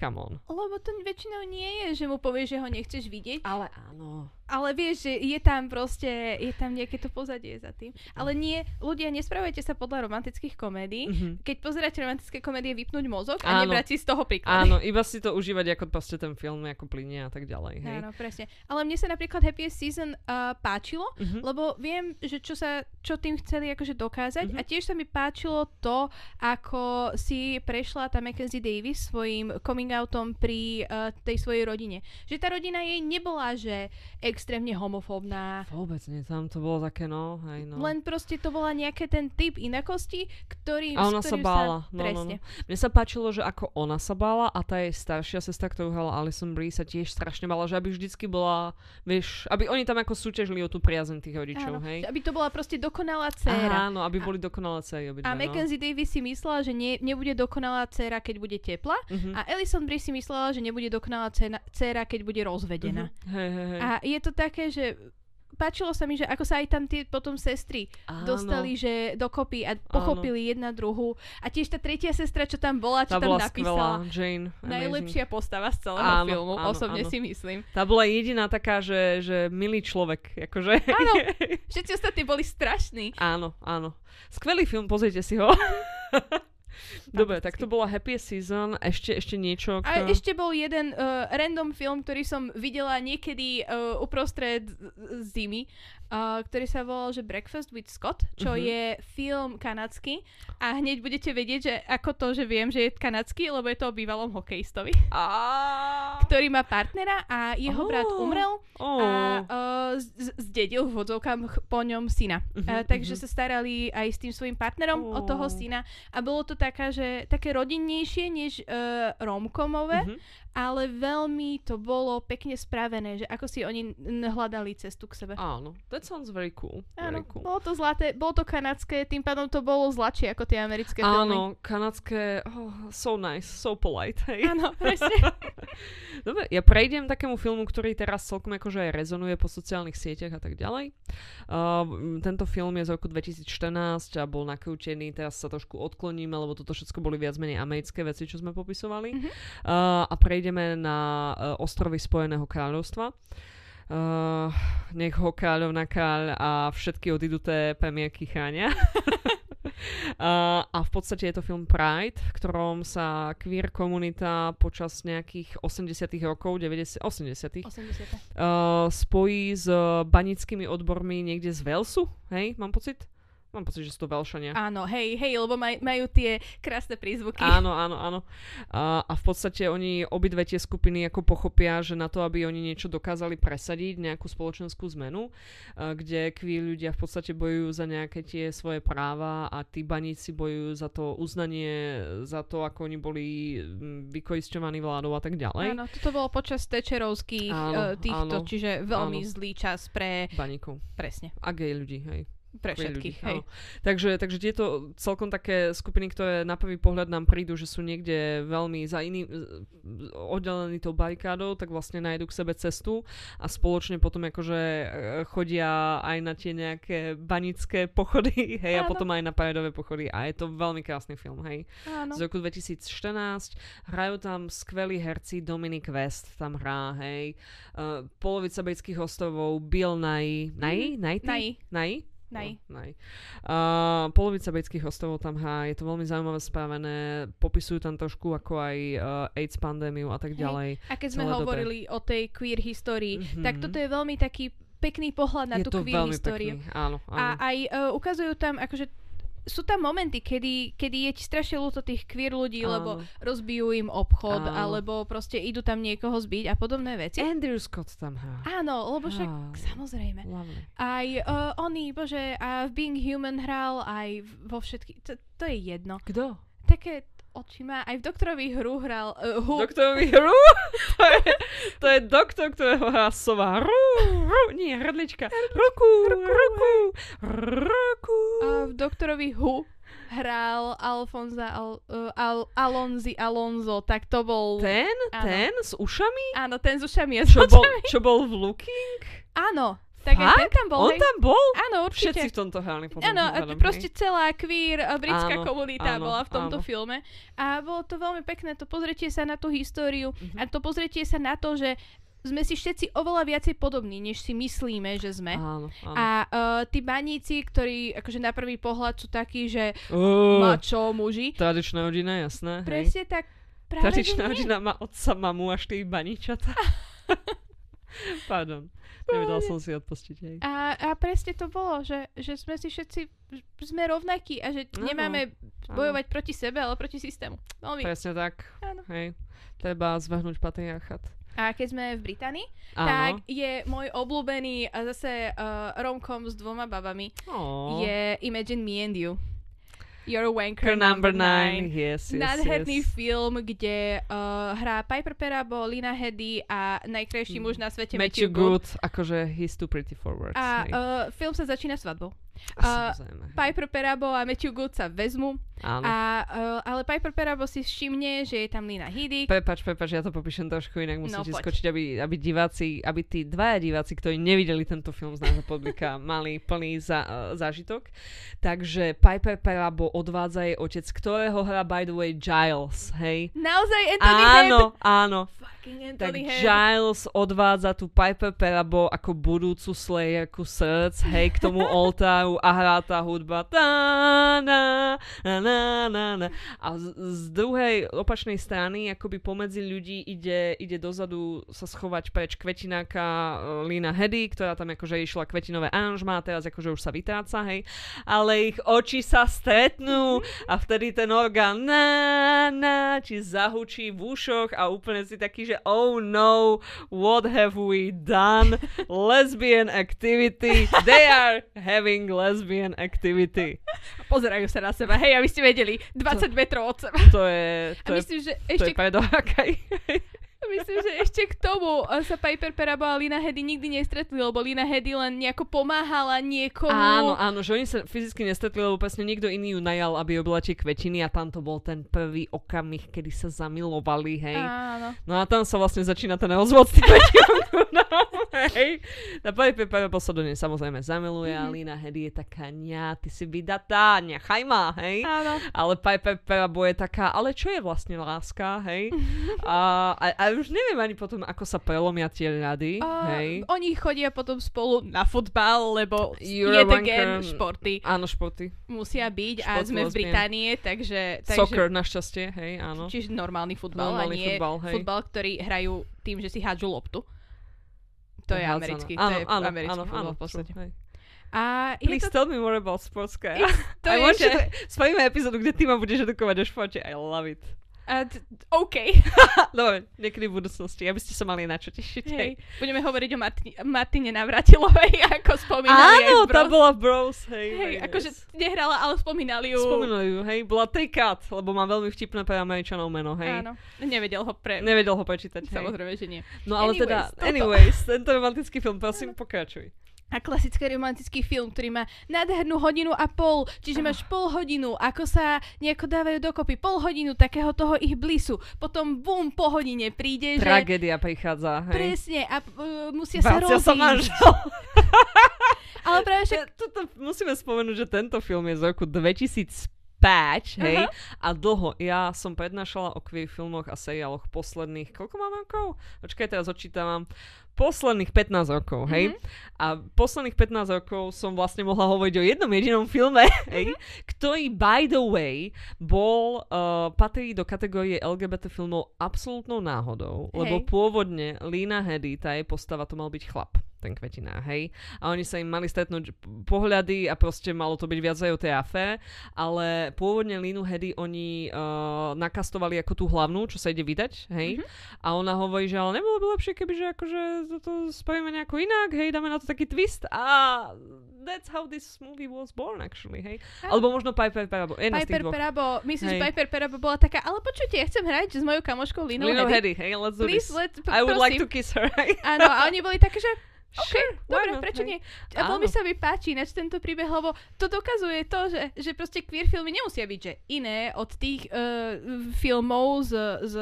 Come on. Lebo to väčšinou nie je, že mu povieš, že ho nechceš vidieť, Ale áno. Ale vieš, že je tam proste, je tam nejaké to pozadie za tým. Ale nie, ľudia, nespravujte sa podľa romantických komédií. Mhm. Keď pozeráte romantické komédie, vypnúť mozog Áno. a nebrať si z toho príklad. Áno, iba si to užívať ako proste ten film, ako plinie a tak ďalej, hej. Áno, presne. Ale mne sa napríklad Happiest Season uh, páčilo, Mhm. lebo viem, že čo, sa, čo tým chceli akože dokázať Mhm. a tiež sa mi páčilo to, ako si prešla tá Mackenzie Davis svojim coming outom pri uh, tej svojej rodine. Že tá rodina jej nebola, že extrémne homofóbna, Vôbec nie, tam to bolo také, no, hej, no. len proste to bola nejaké ten typ inakosti, ktorý a ona sa bála. No, no, presne. no. Mne sa páčilo, že ako ona sa bála a tá jej staršia sestra, ktorú hrala Alison Brie, sa tiež strašne bála, že aby vždycky bola, vieš, aby oni tam ako súťažili o tú priazeň tých rodičov, Áno, hej. aby to bola proste dokonalá dcéra. Áno, aby boli dokonalé céry obidve, A no. Mackenzie Davis si myslela, že nie, nebude dokonalá dcéra, keď bude tepla. Mhm. A Alison Brie si myslela, že nebude dokonalá dcéra, keď bude rozvedená. Mhm. Hej, hej, hej. A je to také, že páčilo sa mi, že ako sa aj tam tie potom sestry Áno. dostali, že dokopy a pochopili jedna druhú. A tiež tá tretia sestra, čo tam bola, čo Tá tam bola napísala. skvelá, Jane. amazing. Najlepšia postava z celého Áno, filmu, áno, osobne áno. si myslím. Tá bola jediná taká, že, že milý človek, akože. Áno. Všetci ostatní boli strašní. áno, áno. Skvelý film, pozrite si ho. Dobre, tak to bola Happy Season. Ešte, ešte niečo. A K... ešte bol jeden uh, random film, ktorý som videla niekedy uh, uprostred zimy uh, ktorý sa volal, že Breakfast with Scott, čo Mhm. je film kanadský a hneď budete vedieť, že ako to, že viem, že je kanadský, lebo je to o bývalom hokejistovi, A... ktorý má partnera a jeho brat Oh. umrel Oh. a uh, z- zdedil v vodzovkám ch- po ňom syna. Mhm, Uh, takže mhm. sa starali aj s tým svojim partnerom o toho Oh. syna a bolo to taká, že, také rodinnejšie než uh, romkomové, Mhm. Ale veľmi to bolo pekne spravené, že ako si oni hľadali cestu k sebe. Áno, that sounds very cool. Áno, very cool. bolo to zlaté, bolo to kanadské, tým pádom to bolo zlačie ako tie americké filmy. Áno, kanadské, oh, so nice, so polite, hej. Áno, presne. Dobre, ja prejdem takému filmu, ktorý teraz celkom akože aj rezonuje po sociálnych sieťach a tak ďalej. Uh, tento film je z roku 2014 a bol nakrútený, teraz sa trošku odkloníme, lebo toto všetko boli viac menej americké veci, čo sme popisovali. Mhm. Uh, a prejdeme na uh, ostrovy Spojeného kráľovstva. Uh, nech ho kráľovna kráľ a všetky odiduté premiérky chránia. Uh, a v podstate je to film Pride, v ktorom sa queer komunita počas nejakých 80 rokov, 90, 80 80. uh, spojí s banickými odbormi niekde z Velsu, hej, mám pocit? Mám pocit, že sú to Velšania. Áno, hej, hej, lebo maj, majú tie krásne prízvuky. Áno, áno, áno. A, a v podstate oni obidve tie skupiny ako pochopia, že na to, aby oni niečo dokázali presadiť, nejakú spoločenskú zmenu, kde queer ľudia v podstate bojujú za nejaké tie svoje práva a tí baníci bojujú za to uznanie, za to, ako oni boli vykoisťovaní vládou a tak ďalej. Áno, toto bolo počas Tečerovských Áno, uh, týchto, áno, čiže veľmi áno. zlý čas pre, Baníkov. presne, A gay ľudí, hej. Pre všetkých, ľudí, hej. áno. Takže, takže tieto celkom také skupiny, ktoré na prvý pohľad nám prídu, že sú niekde veľmi za iný, oddelení tou barikádou, tak vlastne nájdu k sebe cestu a spoločne potom akože e, chodia aj na tie nejaké banické pochody, hej, a Áno. potom aj na paredové pochody a je to veľmi krásny film, hej. Áno. Z roku 2014 hrajú tam skvelí herci, Dominic West tam hrá, hej. Uh, polovica britských ostrovov, Bill Nye, Nye? Nye? Nye. Nye? Naj. No, naj. Uh, polovica britských ostrovov tam hrá, je to veľmi zaujímavé spravené, popisujú tam trošku ako aj uh, AIDS pandémiu a tak Hej. ďalej. A keď sme hovorili o tej queer histórii, Mhm. tak toto je veľmi taký pekný pohľad na je tú to queer veľmi históriu. pekný, áno, áno. A aj uh, ukazujú tam, akože sú tam momenty, kedy, kedy je ti strašne ľúto tých queer ľudí, lebo Áno. rozbijú im obchod, Áno. alebo proste idú tam niekoho zbiť a podobné veci. Andrew Scott tam hrá. Áno, lebo však Á. samozrejme. Lovely. Aj uh, oni, bože, a v Being Human hral, aj vo všetkých, to, to je jedno. Kto? Také oči má, aj v doktorovi hru hral, uh, hu, Doktorovi Hru? to, je, to je doktor, ktorého hrá sova. Ru, ru, nie, hrdlička. Ruku, ruku, ruku. a v doktorovi Hu hral Alfonza Al, uh, Al, Alonzi Alonzo, tak to bol... Ten? Áno. Ten? S ušami? Áno, ten s ušami a s Čo bol, čo bol v Looking? Áno, tak aj ten tam bol. On hej. tam bol? Áno, určite. Všetci v tomto hrali potom. Áno, proste hej. celá queer a britská Áno, komunita áno, bola v tomto áno. filme. A bolo to veľmi pekné, to pozretie sa na tú históriu Mhm. a to pozretie sa na to, že sme si všetci oveľa viacej podobní, než si myslíme, že sme. Áno, áno. A uh, tí baníci, ktorí akože na prvý pohľad sú takí, že Uh, mačo muži, tradičná rodina, jasné. hej. presne tak práve, Tradičná rodina má otca, mamu a štyri baníčata. Pardon. Nevedal som si odpustiť. Hej. A, a presne to bolo, že, že sme si všetci, sme rovnakí a že Áno, nemáme bojovať proti sebe, ale proti systému. Veľmi. Presne tak. Áno. Hej. Treba zvrhnúť patriarchat. A keď sme v Británii, Áno. tak je môj obľúbený a zase uh, romkom s dvoma babami Ó. je Imagine Me and You. You're a wanker number nine. number nine. Yes, yes, Nádherný yes. film, kde uh, hrá Piper Perabo, Lina Headey a najkrajší Mm. muž na svete Matthew Matthew Good. Good, akože he's too pretty for words. A uh, film sa začína svadbou. Uh. Piper Perabo a Matthew Good sa vezmu, Áno. a, uh, ale Piper Perabo si všimne, že je tam Lina Headey. Prepač, prepač, ja to popíšem trošku inak, musím No, poď. skočiť, aby, aby diváci, aby tí dvaja diváci, ktorí nevideli tento film z nášho publika, mali plný za, uh, zážitok. Takže Piper Perabo odvádza jej otec, ktorého hrá by the way Giles, hej? Naozaj Anthony Head. Áno, áno. Fuck. Fucking tak Head. Giles odvádza tú Piper Perabo ako budúcu Slayerku srdc, hej, k tomu oltáru a hrá tá hudba tá, na, na, na, na, na. A z, z druhej opačnej strany, akoby pomedzi ľudí ide, ide dozadu sa schovať preč kvetináka uh, Lina Hedy, ktorá tam akože išla kvetinové aranžmá, teraz akože už sa vytráca, hej. Ale ich oči sa stretnú a vtedy ten orgán na, na, či zahučí v ušoch a úplne si taký, že oh no, what have we done? Lesbian activity. They are having lesbian activity. Pozerajú sa na seba. Hej, aby ste vedeli, 20 metrov od seba. To je, A to je, myslím, že to ešte je predohákaj. Myslím, že ešte k tomu sa Piper Perabo a Lina Hedy nikdy nestretli, lebo Lina Hedy len nejako pomáhala niekomu. Áno, áno, že oni sa fyzicky nestretli, lebo presne niekto iný ju najal, aby robila tie kvetiny a tam to bol ten prvý okamih, kedy sa zamilovali, hej. Áno. No a tam sa vlastne začína ten rozvod s tým no, hej. Na Piper Perabo sa do nej samozrejme zamiluje a Mhm. Lina Hedy je taká, ňa, ty si vydatá, nechaj ma, hej. Áno. Ale Piper Perabo je taká, ale čo je vlastne láska, hej? A, a, a už neviem ani potom, ako sa prelomia tie rady, A hej? oni chodia potom spolu na futbal, lebo a yet again wanker. športy Áno, športy. musia byť a Šport sme v lesbian. Británie, takže... takže Soccer, našťastie, hej, áno. Čiže normálny futbal a Normálny nie futbal, hej. futbal, ktorý hrajú tým, že si hádžu loptu. To je americký, áno, to je áno, americký áno, futbal áno, v podstate. true, hej. A je Please to, tell me more about sports, Kaja. to I je, want že... Spravíme epizódu, kde ty ma budeš edukovať o športe. I love it. A OK. Dobre, niekedy v budúcnosti, aby ste sa mali na čo tešiť. Hej. Budeme hovoriť o Martine, Martine Navratilovej, ako spomínali Áno, aj tá bola Bros, hej. Hej, hej, akože yes. nehrala, ale spomínali ju. Spomenuli ju, hej, bola Take Cut, lebo má veľmi vtipné pre Američanov meno, hej. Áno, nevedel ho pre... Nevedel ho prečítať, hej. Samozrejme, že nie. No ale Anyways, teda, toto. anyways, tento romantický film, prosím, pokračuj. A klasický romantický film, ktorý má nádhernú hodinu a pol, čiže máš pol hodinu, ako sa nejako dávajú dokopy, pol hodinu takého toho ich blisu, potom bum, po hodine príde, že... Tragédia prichádza, hej. Presne, a uh, musia sa Vracia rozísť. sa manžel. Ale práve však... Ja, toto musíme spomenúť, že tento film je z roku 2005, hej, Aha. a dlho. Ja som prednášala o queer filmoch a seriáloch posledných, koľko mám rokov? Počkaj, teraz odčítavam. Posledných 15 rokov, hej. Mhm. A posledných 15 rokov som vlastne mohla hovoriť o jednom jedinom filme, hej, ktorý, by the way, bol, uh, patrí do kategórie LGBT filmov absolútnou náhodou, lebo Hej. pôvodne Lina Hedy, tá jej postava, to mal byť chlap ten kvetinár, hej. A oni sa im mali stretnúť pohľady a proste malo to byť viac aj o tej afére, ale pôvodne Linu Hedy oni uh, nakastovali ako tú hlavnú, čo sa ide vydať, hej. Mhm. A ona hovorí, že ale nebolo by lepšie, keby že akože to spravíme nejako inak, hej, dáme na to taký twist a that's how this movie was born actually, hej. A- Alebo možno Piper Perabo, Piper. Perabo, myslím, že. Piper Perabo bola taká, ale počujte, ja chcem hrať s mojou kamoškou Linou Linou Hedy. Hedy, hej, let's do Please, this. let, p- I would like prosím. to kiss her, hej. Áno, a oni boli také, že OK, Sure, dobre, not, prečo hej. nie? A veľmi sa mi páči ináč tento príbeh, lebo to dokazuje to, že, že proste queer filmy nemusia byť že iné od tých uh, filmov s, s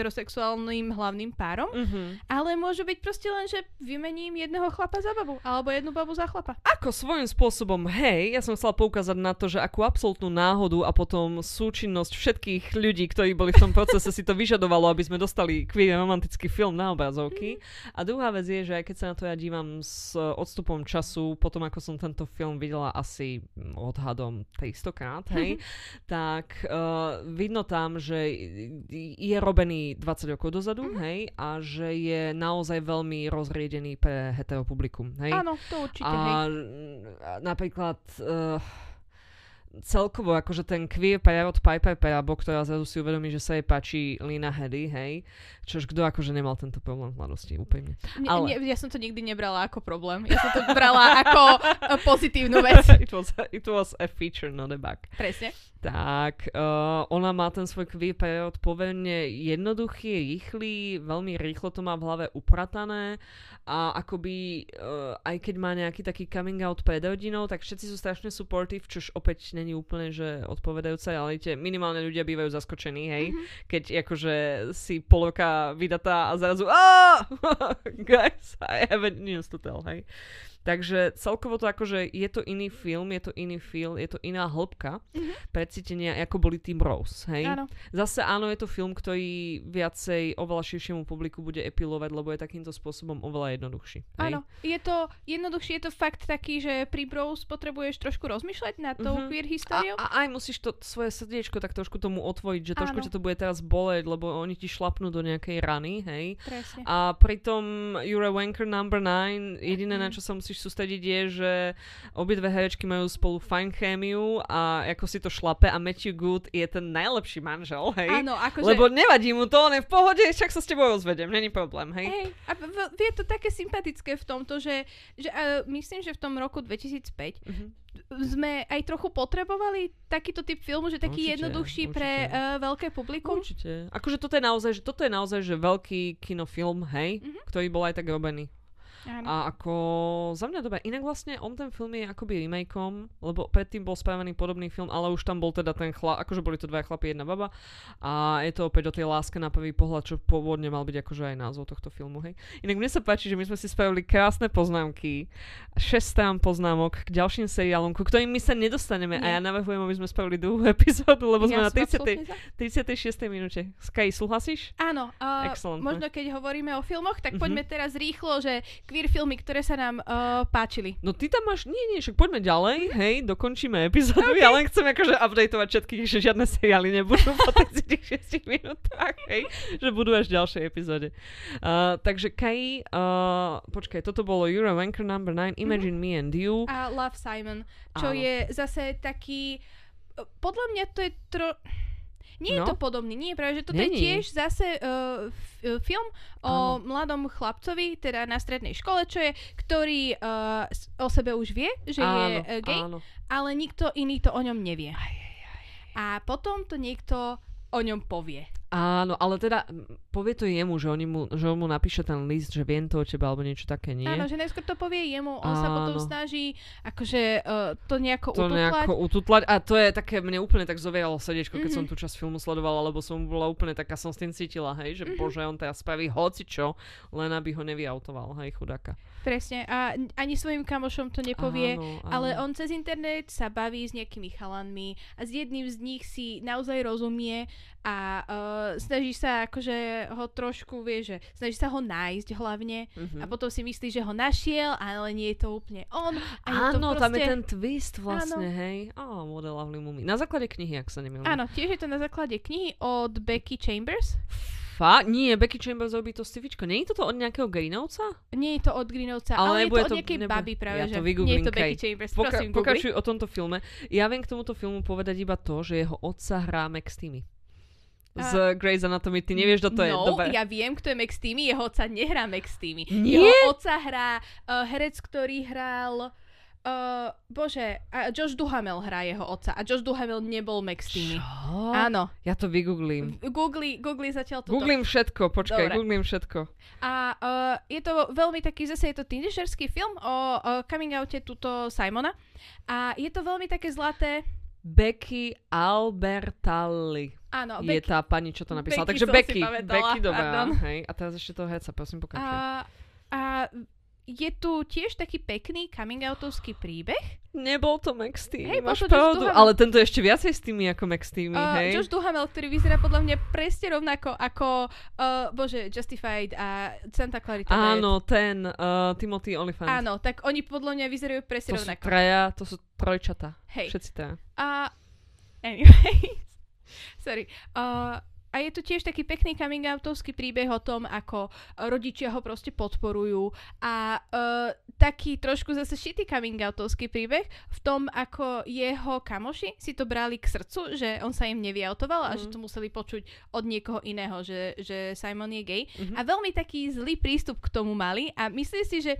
heterosexuálnym hlavným párom, Mhm. ale môžu byť proste len, že vymením jedného chlapa za babu, alebo jednu babu za chlapa. Ako svojím spôsobom, hej, ja som chcela poukázať na to, že akú absolútnu náhodu a potom súčinnosť všetkých ľudí, ktorí boli v tom procese, si to vyžadovalo, aby sme dostali queer romantický film na obrazovky. A druhá vec je, že aj keď sa na to ja dívam s odstupom času, potom ako som tento film videla asi mm, odhadom 300 krát, hej, tak uh, vidno tam, že je robený 20 rokov dozadu, hej, a že je naozaj veľmi rozriedený pre heteropublikum, hej. Áno, to určite, hej. A mm, napríklad uh, celkovo akože ten queer prerod Piper Perabo, ktorá zrazu si uvedomí, že sa jej páči Lina Hedy, hej, čož kto akože nemal tento problém v mladosti, úprimne. Ne, ale- ne, ja som to nikdy nebrala ako problém. Ja som to brala ako eh, pozitívnu vec. it, was, it was a feature, not a bug. Presne. Tak, uh, ona má ten svoj queer prerod pomerne jednoduchý, rýchly, veľmi rýchlo to má v hlave upratané a akoby, uh, aj keď má nejaký taký coming out pred rodinou, tak všetci sú strašne supportive, čož opäť není úplne, že odpovedajúce, ale tie minimálne ľudia bývajú zaskočení, hej, Mhm. keď akože si pol roka vydatá a zrazu guys, I have a news to tell, hej. Takže celkovo to akože je to iný film, je to iný film, je to iná hĺbka Mhm. precítenia, ako boli Team Rose, hej? Áno. Zase áno, je to film, ktorý viacej oveľa širšiemu publiku bude epilovať, lebo je takýmto spôsobom oveľa jednoduchší. Hej? Áno, je to jednoduchšie, je to fakt taký, že pri Bros potrebuješ trošku rozmýšľať nad tou Mhm. queer A, históriou. a aj musíš to svoje srdiečko tak trošku tomu otvoriť, že trošku Áno. ťa to bude teraz boleť, lebo oni ti šlapnú do nejakej rany, hej? Presne. A pritom You're a Wanker number 9, jediné na Mhm. čo sa musíš sústrediť je, že obidve herečky majú spolu fajn chémiu a ako si to šlape a Matthew Good je ten najlepší manžel, hej? Áno, akože... Lebo nevadí mu to, on je v pohode, však sa s tebou rozvedem, není problém, hej? Hej, a je to také sympatické v tomto, že, že uh, myslím, že v tom roku 2005 Mhm. sme aj trochu potrebovali takýto typ filmu, že taký Určite, jednoduchší pre určite. uh, veľké publikum. Určite. Akože toto je naozaj, že toto je naozaj, že veľký kinofilm, hej, Mhm. ktorý bol aj tak robený. Áno. A ako za mňa dobre. Inak vlastne on ten film je akoby remakeom, lebo predtým bol spravený podobný film, ale už tam bol teda ten chlap, akože boli to dva chlapi, jedna baba. A je to opäť o tej láske na prvý pohľad, čo pôvodne mal byť akože aj názov tohto filmu, hej. Inak mne sa páči, že my sme si spravili krásne poznámky, 6 strán poznámok k ďalším seriálom, ku ktorým my sa nedostaneme. Nie. A ja navrhujem, aby sme spravili druhú epizódu, lebo sme Ja na som 30. absolútne za. 36. minúte. Sky, súhlasíš? Áno, uh, možno keď hovoríme o filmoch, tak Mhm. poďme teraz rýchlo, že queer filmy, ktoré sa nám uh, páčili. No ty tam máš, nie, nie, však poďme ďalej, hej, dokončíme epizódu, okay. ja len chcem akože updateovať všetkých, že žiadne seriály nebudú po 36 minútach, hej, že budú až v ďalšej epizóde. Uh, takže Kai, uh, počkaj, toto bolo a Wanker number 9, Imagine Me and You. A Love Simon, čo Áno. je zase taký... Podľa mňa to je tro... Nie je No. to podobný, nie, práve že toto Není. je tiež zase uh, f- uh, film o mladom chlapcovi, teda na strednej škole, čo je, ktorý uh, o sebe už vie, že je áno, uh, gay, áno. ale nikto iný to o ňom nevie. A potom to niekto o ňom povie. Áno, ale teda povie to jemu, že, oni mu, že on mu napíše ten list, že viem to o teba, alebo niečo také, nie? Áno, že najskôr to povie jemu, on sa potom Áno. snaží akože uh, to nejako to ututlať. nejako ututlať. A to je také, mne úplne tak zovialo srdiečko, keď Mhm. som tú časť filmu sledovala, lebo som bola úplne taká, som s tým cítila, hej, že Mhm. bože, on teraz spraví hoci čo, len aby ho nevyautoval, hej, chudáka. Presne. A ani svojim kamošom to nepovie. Áno, áno. Ale on cez internet sa baví s nejakými chalanmi a s jedným z nich si naozaj rozumie a uh, snaží sa akože ho trošku, vie, že snaží sa ho nájsť hlavne Mhm. a potom si myslí, že ho našiel, ale nie je to úplne on. A to Áno, proste... tam je ten twist vlastne, hej. Á, oh, Model Lovely Mummy. Na základe knihy, ak sa nemýlim. Áno, tiež je to na základe knihy od Becky Chambers. Fa? Nie, Becky Chambers robí to stivičko. Nie je toto od nejakého Greenovca? Nie je to od Greenovca, Ale ale, je to od to- nejakej nebude- baby práve, ja že to nie je to Becky. Chambers. Poka- Prosím, pokračuj o tomto filme. Ja viem k tomuto filmu povedať iba to, že jeho otca hrá Max Timmy. Z Grey's Anatomy. Ty nevieš, kto to je. no, Dobre. ja viem, kto je Max Teamy, jeho otca nehrá Max Teamy. Nie? Jeho otca hrá uh, herec, ktorý hral... Uh, bože, a Josh Duhamel hrá jeho otca a Josh Duhamel nebol Max Teamy. Čo? Áno. Ja to vygooglím. Googli, googli zatiaľ toto. Googlím všetko, počkaj, Dobre. googlím všetko. A uh, je to veľmi taký, zase je to teenagerský film o uh, coming oute tuto Simona. A je to veľmi také zlaté. Becky Albertalli Áno, je Becky. tá pani, čo to napísala. Becky Takže Becky, Becky, dobrá. pardon. Hej. A teraz ešte toho heca, prosím, pokračuj. A, a je tu tiež taký pekný coming outovský príbeh. Nebol to Max Hej, bol máš to pravdu. Duhamel. Ale tento je ešte viacej s tými ako Max Teamy, Uh, hej? Josh Duhamel, ktorý vyzerá podľa mňa presne rovnako ako, uh, bože, Justified a Santa Clarita Diet. Áno, ten uh, Timothy Olyphant. Áno, tak oni podľa mňa vyzerajú presne To sú rovnako. traja, to sú trojčata. Hej. Všetci traja. A anyways, sorry. Uh, a je tu tiež taký pekný coming outovský príbeh o tom, ako rodičia ho proste podporujú a uh, taký trošku zase šitý coming outovský príbeh v tom, ako jeho kamoši si to brali k srdcu, že on sa im nevyautoval a že Mhm. to museli počuť od niekoho iného, že, že Simon je gay. Mhm. A veľmi taký zlý prístup k tomu mali a myslím si, že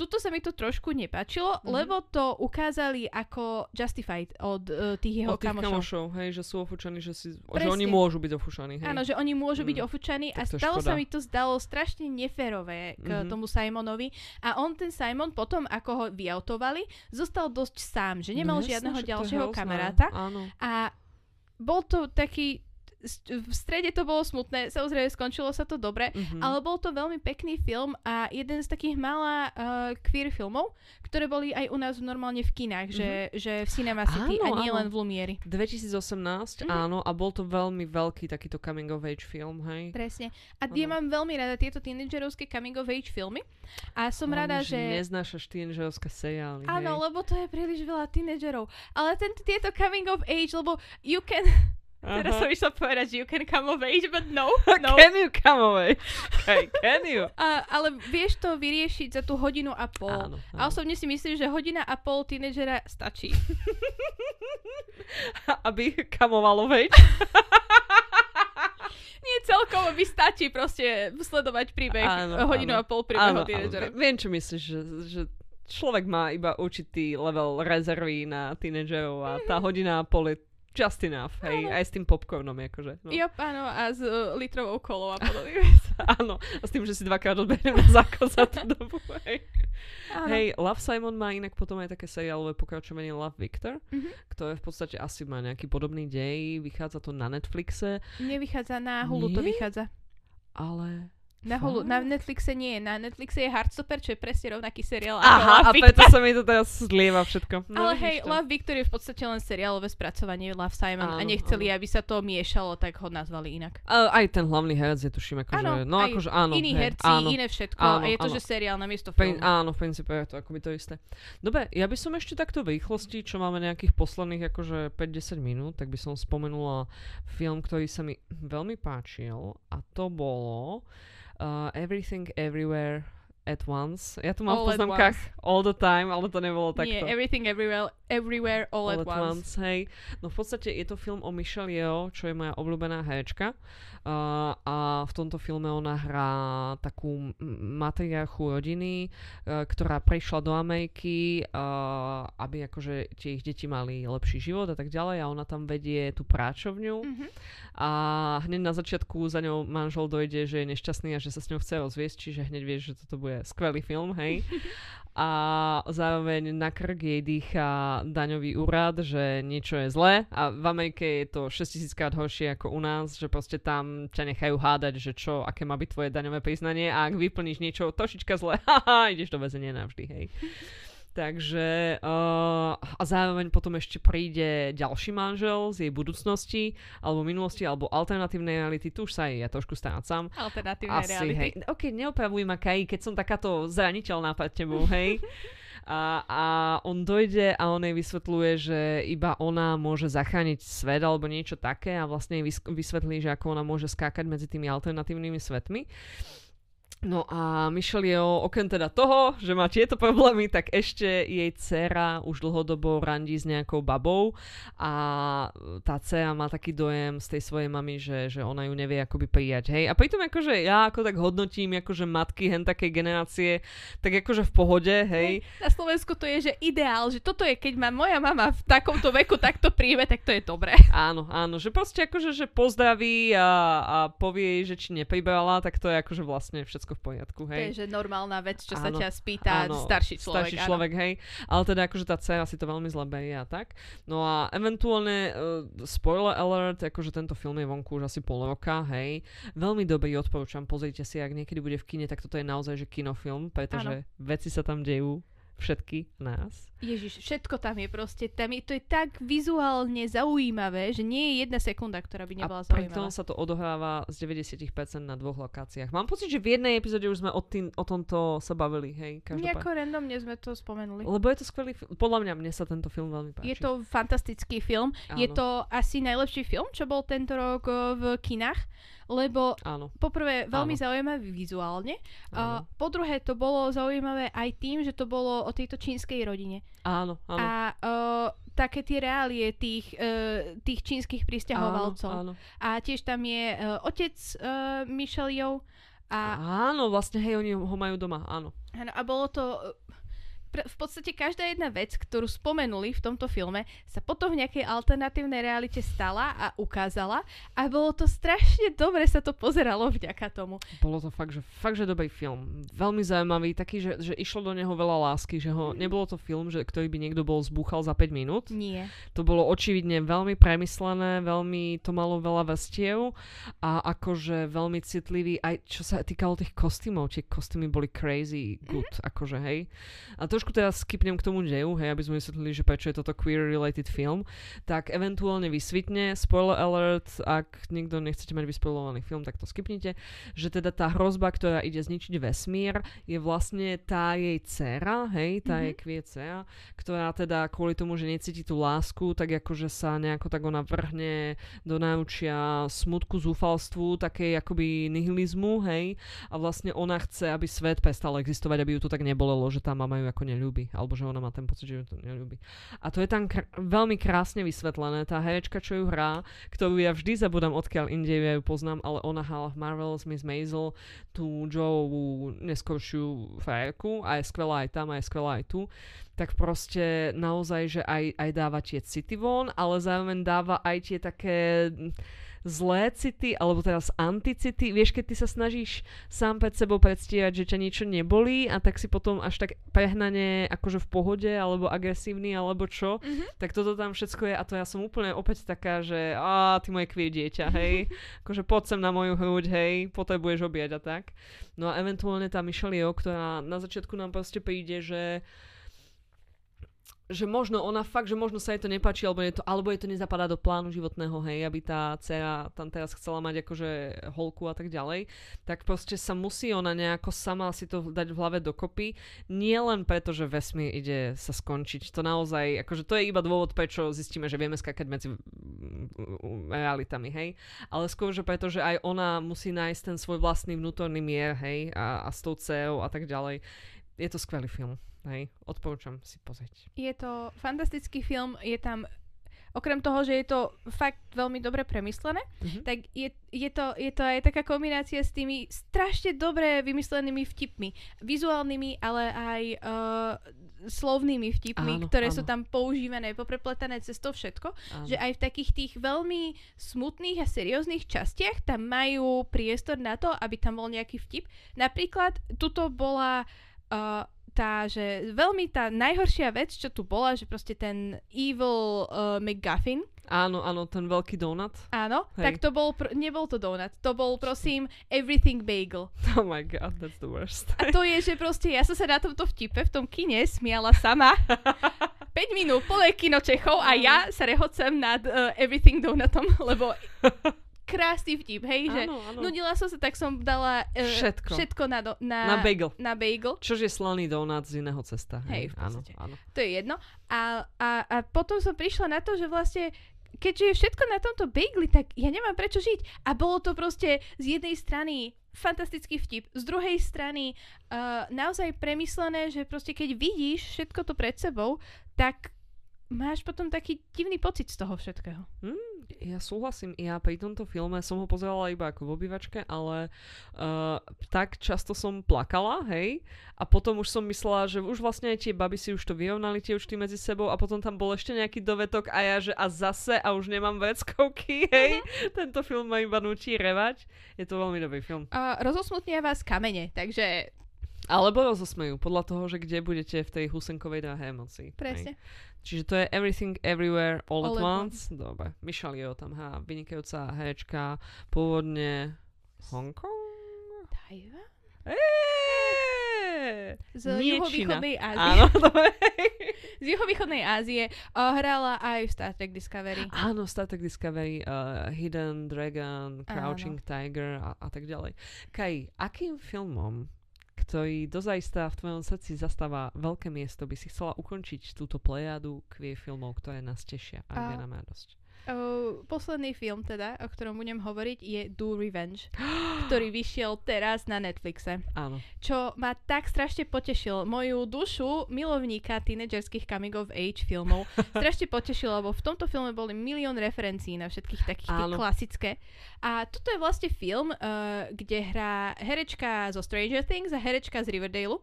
tuto sa mi to trošku nepáčilo, Mhm. lebo to ukázali ako Justified od uh, tých jeho Od tých kamošov. kamošov, hej, že sú ofúčaní, že, si, že oni môžu byť ofúšaní, hej. Áno, že oni môžu byť Mm, ofúčaní a stalo sa škoda. mi to zdalo strašne neférové k Mhm. tomu Simonovi a on ten Simon potom, ako ho vyautovali, zostal dosť sám, že nemal No žiadneho ďalšieho kamaráta Áno. a bol to taký v strede to bolo smutné, samozrejme skončilo sa to dobre, Mhm. ale bol to veľmi pekný film a jeden z takých mála uh, queer filmov, ktoré boli aj u nás normálne v kinách, že, že v Cinema City Áno, a nie áno. len v Lumieri. 2018, Mhm. áno, a bol to veľmi veľký takýto coming of age film, hej. Presne. A Áno. mám veľmi rada tieto tínedžerovské coming of age filmy. A som rada, Hlavne, že... Neznášaš tínedžerovské seriály, Áno, hej. lebo to je príliš veľa tínedžerov. Ale ten, tieto coming of age, lebo you can... Teraz Aha. som išla povedať, že you can come of age, but no, no. Can you come away? Okay, can you? A, ale vieš to vyriešiť za tú hodinu a pol. Áno, A áno. osobne si myslím, že hodina a pol tínedžera stačí. Aby kamovalo veď. Nie celkovo by stačí proste sledovať príbeh Áno, hodinu áno. a pol príbehu tínedžera. viem, čo myslíš, že, že človek má iba určitý level rezervy na tínedžerov a tá hodina a pol je just enough, hej, Áno. aj s tým popcornom, akože. No. Jop, áno, a s uh, litrovou kolou a podobne. Áno, a s tým, že si dvakrát odberiem na zákon za tú dobu, hej. Áno. Hej, Love Simon má inak potom aj také seriálové pokračovanie Love Victor, Mhm. ktoré v podstate asi má nejaký podobný dej, vychádza to na Netflixe, Nevychádza na Hulu, to Nie? vychádza. ale... Na, Fakt? na Netflixe nie, na Netflixe je Heartstopper, čo je presne rovnaký seriál Aha, a ako Love preto sa mi to teraz zlieva všetko. No, Ale hej, to. Love Victor je v podstate len seriálové spracovanie Love Simon a Áno, nechceli, aby sa to miešalo, tak ho nazvali inak. A aj ten hlavný herec je tuším, akože, Áno, no akože áno. Iní hej, herci, áno. iné všetko Áno, a je to, áno. že seriál na miesto filmu. áno, v princípe je to akoby to isté. Dobre, ja by som ešte takto v rýchlosti, čo máme nejakých posledných akože 5-10 minút, tak by som spomenula film, ktorý sa mi veľmi páčil a to bolo uh, Everything Everywhere at Once. Ja tu mám All v at poznámkach all the time, ale to nebolo takto. Nie, Everything Everywhere, everywhere all, at, once. hej. No v podstate je to film o Michelle Yeoh, čo je moja obľúbená herečka. Uh, a v tomto filme ona hrá takú matriarchu rodiny, uh, ktorá prišla do Ameriky, uh, aby akože tie ich deti mali lepší život a tak ďalej a ona tam vedie tú práčovňu Mhm. a hneď na začiatku za ňou manžel dojde, že je nešťastný a že sa s ňou chce rozviesť, čiže hneď vieš, že toto bude skvelý film, hej. A zároveň na krk jej dýcha daňový úrad, že niečo je zlé a v Amerike je to 6000 krát horšie ako u nás, že proste tam ťa nechajú hádať, že čo, aké má byť tvoje daňové priznanie a ak vyplníš niečo trošička zle, haha, ideš do väzenia navždy, hej. Takže uh, a zároveň potom ešte príde ďalší manžel z jej budúcnosti, alebo minulosti, alebo alternatívnej reality. Tu už sa aj ja trošku strácam. Alternatívne Asi, reality. hej. Ok, neopravuj ma, Kai, keď som takáto zraniteľná pred tebou, hej. A, a on dojde a on jej vysvetľuje, že iba ona môže zachrániť svet alebo niečo také a vlastne jej vys- vysvetlí, že ako ona môže skákať medzi tými alternatívnymi svetmi. No a Michelle Yeoh, okrem teda toho, že má tieto problémy, tak ešte jej dcera už dlhodobo randí s nejakou babou a tá dcera má taký dojem z tej svojej mamy, že, že ona ju nevie akoby prijať, hej. A pritom akože ja ako tak hodnotím akože matky hen takej generácie, tak akože v pohode, hej. Na Slovensku to je, že ideál, že toto je, keď ma moja mama v takomto veku takto príjme, tak to je dobré. Áno, áno, že proste akože, že pozdraví a, a povie jej, že či nepribrala, tak to je akože vlastne všetko v poriadku, To hej. je, že normálna vec, čo sa Áno, ťa spýta starší človek. starší áno. človek, hej. Ale teda akože tá dcera si to veľmi zle berie a tak. No a eventuálne, uh, spoiler alert, akože tento film je vonku už asi pol roka, hej. Veľmi dobrý, odporúčam, pozrite si, ak niekedy bude v kine, tak toto je naozaj že kinofilm, pretože veci sa tam dejú, všetky nás. Ježiš, všetko tam je proste, tam je, to je tak vizuálne zaujímavé, že nie je jedna sekunda, ktorá by nebola a zaujímavá. sa to odohráva z 90% na dvoch lokáciách. Mám pocit, že v jednej epizóde už sme o, tým, o tomto sa bavili, hej, každopádne. Nejako randomne sme to spomenuli. Lebo je to skvelý. Podľa mňa mne sa tento film veľmi páči. Je to fantastický film. Je Áno. to asi najlepší film, čo bol tento rok o, v kinách, lebo Áno, poprvé veľmi Áno. zaujímavý vizuálne. A áno. po druhé to bolo zaujímavé aj tým, že to bolo o tejto čínskej rodine. Áno, áno. A uh, také tie reálie tých, uh, tých čínskych pristahovalcov. Áno, áno. A tiež tam je uh, otec uh, Michelle Yeoh. A, Áno, vlastne, hej, oni ho majú doma, áno. áno, a bolo to... v podstate každá jedna vec, ktorú spomenuli v tomto filme, sa potom v nejakej alternatívnej realite stala a ukázala a bolo to strašne dobre sa to pozeralo vďaka tomu. Bolo to fakt, že, fakt, že dobrý film. Veľmi zaujímavý, taký, že, že išlo do neho veľa lásky, že ho, nebolo to film, že, ktorý by niekto bol zbúchal za 5 minút. Nie. To bolo očividne veľmi premyslené, veľmi to malo veľa vestiev a akože veľmi citlivý, aj čo sa týkalo tých kostýmov, tie kostýmy boli crazy good, mm-hmm. akože hej. A trošku teraz skipnem k tomu deju, hej, aby sme vysvetlili, že prečo je toto queer-related film, tak eventuálne vysvitne, spoiler alert, ak nikto nechcete mať vyspoilovaný film, tak to skipnite, že teda tá hrozba, ktorá ide zničiť vesmír, je vlastne tá jej dcera, hej, tá mm-hmm. jej kvie dcera, ktorá teda kvôli tomu, že necíti tú lásku, tak akože sa nejako tak ona vrhne do náučia smutku, zúfalstvu, takej akoby nihilizmu, hej, a vlastne ona chce, aby svet prestal existovať, aby ju to tak nebolelo, že tá mama ju ako neľúbi, alebo že ona má ten pocit, že ju to neľúbi. A to je tam kr- veľmi krásne vysvetlené. Tá herečka, čo ju hrá, ktorú ja vždy zabudám, odkiaľ inde ja ju poznám, ale ona hrala v Marvel's Miss Maisel tú Joeovú neskoršiu frajerku a je skvelá aj tam a je skvelá aj tu tak proste naozaj, že aj, aj dáva tie city von, ale zároveň dáva aj tie také zlé city, alebo teraz anticity. Vieš, keď ty sa snažíš sám pred sebou predstierať, že ťa niečo nebolí a tak si potom až tak prehnane akože v pohode, alebo agresívny, alebo čo, mm-hmm. tak toto tam všetko je a to ja som úplne opäť taká, že a ty moje kvie dieťa, hej, akože poď sem na moju hruď, hej, potrebuješ objať a tak. No a eventuálne tá Michelle Yeoh, ktorá na začiatku nám proste príde, že že možno ona fakt, že možno sa jej to nepáči, alebo je to, alebo je to nezapadá do plánu životného, hej, aby tá dcera tam teraz chcela mať akože holku a tak ďalej, tak proste sa musí ona nejako sama si to dať v hlave dokopy, nie len preto, že vesmír ide sa skončiť, to naozaj, akože to je iba dôvod, prečo zistíme, že vieme skakať medzi realitami, hej, ale skôr, že preto, že aj ona musí nájsť ten svoj vlastný vnútorný mier, hej, a, a s tou dcerou a tak ďalej. Je to skvelý film. Hej, odporúčam si pozrieť. Je to fantastický film, je tam okrem toho, že je to fakt veľmi dobre premyslené, mm-hmm. tak je, je, to, je to aj taká kombinácia s tými strašne dobre vymyslenými vtipmi. Vizuálnymi, ale aj uh, slovnými vtipmi, áno, ktoré áno. sú tam používané, poprepletané cez to všetko. Áno. Že aj v takých tých veľmi smutných a serióznych častiach tam majú priestor na to, aby tam bol nejaký vtip. Napríklad, tuto bola... Uh, tá, že veľmi tá najhoršia vec, čo tu bola, že proste ten evil uh, McGuffin. Áno, áno, ten veľký donut. Áno, Hej. tak to bol, pr- nebol to donut, to bol prosím everything bagel. Oh my god, that's the worst. A to je, že proste ja som sa na tomto vtipe v tom kine smiala sama. 5 minút, plné kino Čechov a ja sa rehocem nad uh, everything donutom, lebo krásny vtip, hej, áno, že áno. nudila som sa, tak som dala uh, všetko, všetko na, do, na, na bagel. Na bagel. Čož je slaný donut z iného cesta. Hej, hej áno, áno. To je jedno. A, a, a potom som prišla na to, že vlastne keďže je všetko na tomto bagli, tak ja nemám prečo žiť. A bolo to proste z jednej strany fantastický vtip, z druhej strany uh, naozaj premyslené, že proste keď vidíš všetko to pred sebou, tak máš potom taký divný pocit z toho všetkého. Mm, ja súhlasím, ja pri tomto filme som ho pozerala iba ako v obývačke, ale uh, tak často som plakala, hej, a potom už som myslela, že už vlastne aj tie baby si už to vyrovnali tie účty medzi sebou a potom tam bol ešte nejaký dovetok a ja, že a zase a už nemám veckovky, hej, uh-huh. tento film ma iba nutí revať. Je to veľmi dobrý film. Uh, rozosmutnia vás kamene, takže alebo rozosmejú, podľa toho, že kde budete v tej husenkovej dráhe emócií. Presne. Hej. Čiže to je Everything Everywhere All, all at Once. once. Dobre. Michelle Yeoh tam há, vynikajúca herečka, pôvodne Hongkong? Tajvan? Z juhovýchodnej Ázie. Áno, Z juhovýchodnej Ázie uh, hrala aj v Star Trek Discovery. Áno, Star Trek Discovery, uh, Hidden Dragon, Crouching Áno. Tiger a, a tak ďalej. Kaj, akým filmom ktorý dozajsta v tvojom srdci zastáva veľké miesto, by si chcela ukončiť túto plejadu kvie filmov, ktoré nás tešia a kde nám radosť? Uh, posledný film teda, o ktorom budem hovoriť, je Do Revenge, ktorý vyšiel teraz na Netflixe. Áno. Čo ma tak strašne potešil. Moju dušu milovníka tínedžerských coming of age filmov strašne potešil, lebo v tomto filme boli milión referencií na všetkých takých Áno. klasické. A toto je vlastne film, uh, kde hrá herečka zo Stranger Things a herečka z Riverdale.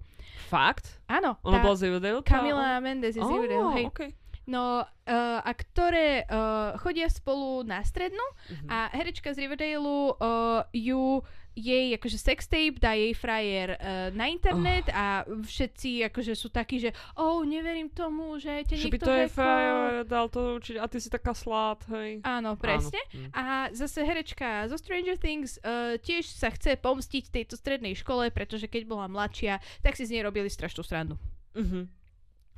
Fakt? Áno, tá bola z Riverdale? Camila Mendes je z Ó, Riverdale, hej. okej. No uh, a ktoré uh, chodia spolu na strednú Mhm. a herečka z Riverdale uh, ju jej akože sextape dá jej frajer uh, na internet a všetci akože sú takí, že oh, neverím tomu, že ťa Že by niekto to je hackol." fair, dal to určite, a ty si taká slát, hej. Áno, presne. Áno. Hm. A zase herečka zo Stranger Things uh, tiež sa chce pomstiť tejto strednej škole, pretože keď bola mladšia, tak si z nej robili strašnú srandu. Mhm.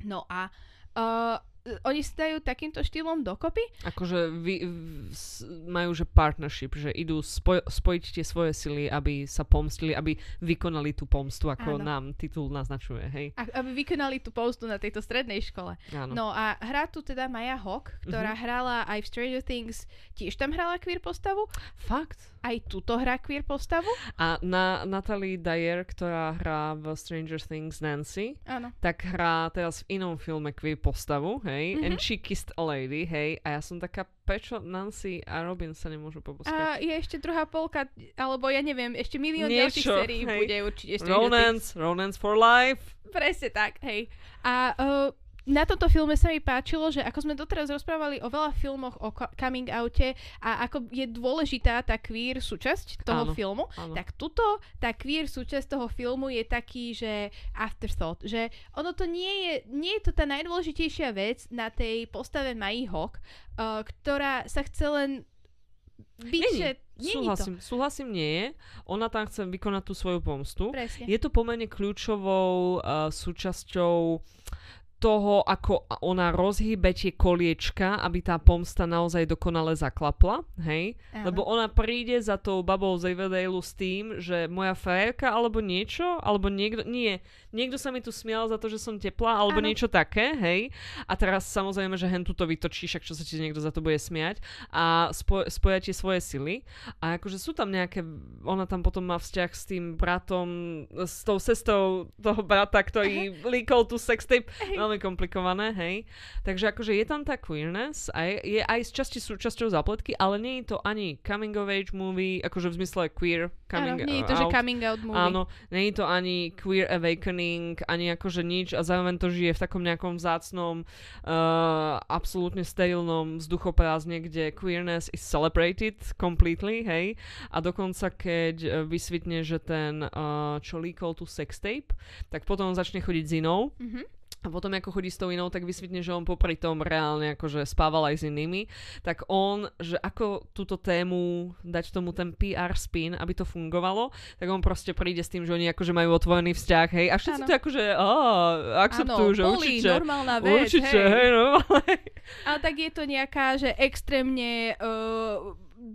No a uh, oni sa dajú takýmto štýlom dokopy Akože vy, majú že partnership, že idú spoj, spojiť tie svoje sily, aby sa pomstili, aby vykonali tú pomstu, ako Áno. nám titul naznačuje, hej. a- aby vykonali tú postu na tejto strednej škole. Áno. No a hrá tu teda Maya Hawk, ktorá Mhm. hrala aj v Stranger Things, tiež tam hrala queer postavu, Fakt? Aj tuto hrá queer postavu. A na Natalie Dyer, ktorá hrá v Stranger Things Nancy, Áno. tak hrá teraz v inom filme queer postavu, hej, Mhm. and she kissed a lady, hej, a ja som taká, prečo Nancy a Robin sa nemôžu poboskať? A je ešte druhá polka, alebo ja neviem, ešte milión Niečo, ďalších sérií hej. bude určite Things. Romance, romance for life. Presne tak, hej. A uh, na tomto filme sa mi páčilo, že ako sme doteraz rozprávali o veľa filmoch o coming oute a ako je dôležitá tá queer súčasť toho Áno, filmu, áno. tak tuto tá queer súčasť toho filmu je taký, že afterthought, že ono to nie je, nie je to tá najdôležitejšia vec na tej postave Mai Hawk, uh, ktorá sa chce len byť, Není. že nie súhlasím, súhlasím, nie je. Ona tam chce vykonať tú svoju pomstu. to. Presne. Je to pomerne kľúčovou uh, súčasťou toho, ako ona rozhýbe tie koliečka, aby tá pomsta naozaj dokonale zaklapla, hej? Áno. Lebo ona príde za tou babou z Riverdale s tým, že moja frajerka alebo niečo, alebo niekto, nie, niekto sa mi tu smial za to, že som teplá, alebo Áno. niečo také, hej? A teraz samozrejme, že hen tu to vytočí, však čo sa ti niekto za to bude smiať a spo, spoja tie svoje sily. A akože sú tam nejaké, ona tam potom má vzťah s tým bratom, s tou sestrou toho brata, ktorý líkol tú sextape, veľmi komplikované, hej. Takže akože je tam tá queerness a je, je aj z časti súčasťou zapletky, ale nie je to ani coming of age movie, akože v zmysle queer coming Áno, nie je to, že coming out movie. Áno, nie je to ani queer awakening, ani akože nič a zároveň to žije v takom nejakom vzácnom, uh, absolútne sterilnom vzduchoprázdne, kde queerness is celebrated completely, hej. A dokonca keď uh, vysvitne, že ten, uh, čo líkol tú sextape, tak potom začne chodiť s inou Mhm. A potom ako chodí s tou inou, tak vysvetne, že on popri tom reálne akože spával aj s inými, tak on, že ako túto tému dať tomu ten PR spin, aby to fungovalo, tak on proste príde s tým, že oni akože majú otvorený vzťah, hej, a všetci Áno. to akože, á, akceptujú, že boli, určite, normálna vec, určite, hej. hej, normálne. Ale tak je to nejaká, že extrémne uh,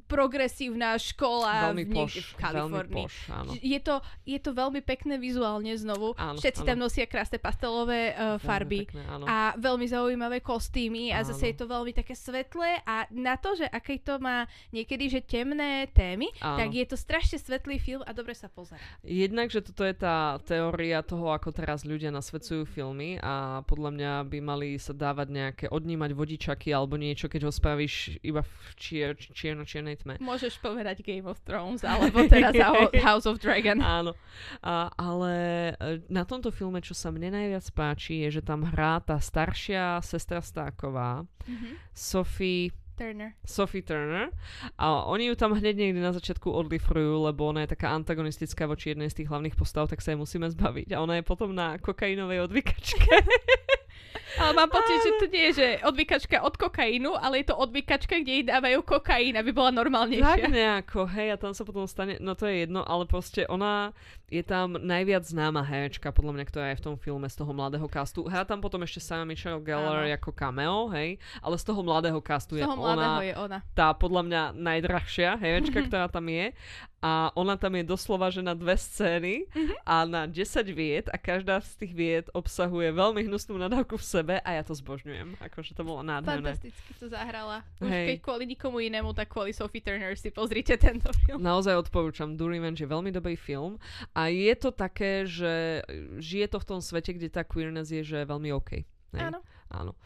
progresívna škola Veľmi v, niekde poš, v Kalifornii. poš, áno. Je to, je to veľmi pekné vizuálne znovu. Áno, Všetci áno. tam nosia krásne pastelové uh, farby. pekné, áno. A veľmi zaujímavé kostýmy a zase Áno. je to veľmi také svetlé a na to, že aké to má niekedy že temné témy, Áno. tak je to strašne svetlý film a dobre sa pozerá. Jednak, že toto je tá teória toho, ako teraz ľudia nasvedcujú filmy a podľa mňa by mali sa dávať nejaké odnímať vodičaky alebo niečo, keď ho spravíš iba v čier, čierno-čiernej tme. Môžeš povedať Game of Thrones alebo teraz House of Dragon. Áno. A, ale e, na tomto filme, čo sa mne najviac páči, je, že tam hrá tá staršia sestra Stáková, Mhm. Sophie Turner. Sophie Turner a oni ju tam hneď niekde na začiatku odlifrujú, lebo ona je taká antagonistická voči jednej z tých hlavných postav, tak sa jej musíme zbaviť. A ona je potom na kokainovej odvykačke. Ale mám pocit, že to nie je, že odvykačka od kokainu, ale je to odvykačka, kde jej dávajú kokain, aby bola tak normálnejšia. nejako, hej, a tam sa potom stane, no to je jedno, ale proste ona je tam najviac známa herečka, podľa mňa, ktorá je v tom filme z toho mladého castu. Hrá tam potom ešte Sarah Michelle Gellar Áno. ako cameo, hej, ale z toho mladého castu Z je toho mladého ona je ona. tá podľa mňa najdrahšia herečka, ktorá tam je. A ona tam je doslova, že na dve scény Mhm. a na 10 viet a každá z tých viet obsahuje veľmi hnusnú nadávku v sebe a ja to zbožňujem. Akože to bolo nádherné. Fantasticky to zahrala. Už Hej. keď kvôli nikomu inému, tak kvôli Sophie Turner si pozrite tento film. Naozaj odporúčam. Do Revenge je veľmi dobrý film a je to také, že žije to v tom svete, kde tá queerness je, že veľmi OK. Hej. Áno. Áno.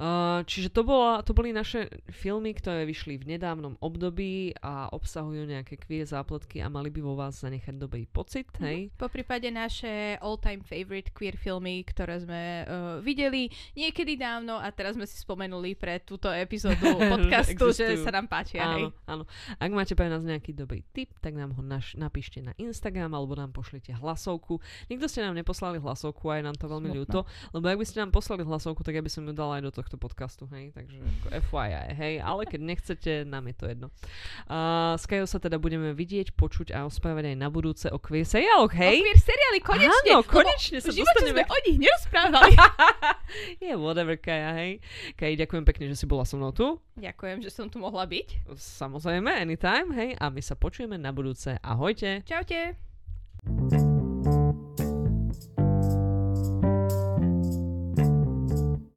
Uh, čiže to, bola, to boli naše filmy, ktoré vyšli v nedávnom období a obsahujú nejaké queer zápletky a mali by vo vás zanechať dobrý pocit, hej? Po prípade naše all-time favorite queer filmy, ktoré sme uh, videli niekedy dávno a teraz sme si spomenuli pre túto epizódu podcastu, že sa nám páčia. Hej. Áno, áno. Ak máte pre nás nejaký dobrý tip, tak nám ho naš, napíšte na Instagram alebo nám pošlite hlasovku. Nikto ste nám neposlali hlasovku a je nám to veľmi Smutno. ľúto, lebo ak by ste nám poslali hlasovku, tak ja by som ju dala aj do tohto podcastu, hej, takže ako FYI, hej, ale keď nechcete, nám je to jedno. Uh, s Kajou sa teda budeme vidieť, počuť a rozprávať aj na budúce o queer seriáloch, O hej? queer seriály, konečne! Áno, konečne sa dostaneme sme o nich nerozprávali. Je whatever, Kaja, hej. Kaj, ďakujem pekne, že si bola so mnou tu. Ďakujem, že som tu mohla byť. Samozrejme, anytime, hej. A my sa počujeme na budúce. Ahojte. Čaute.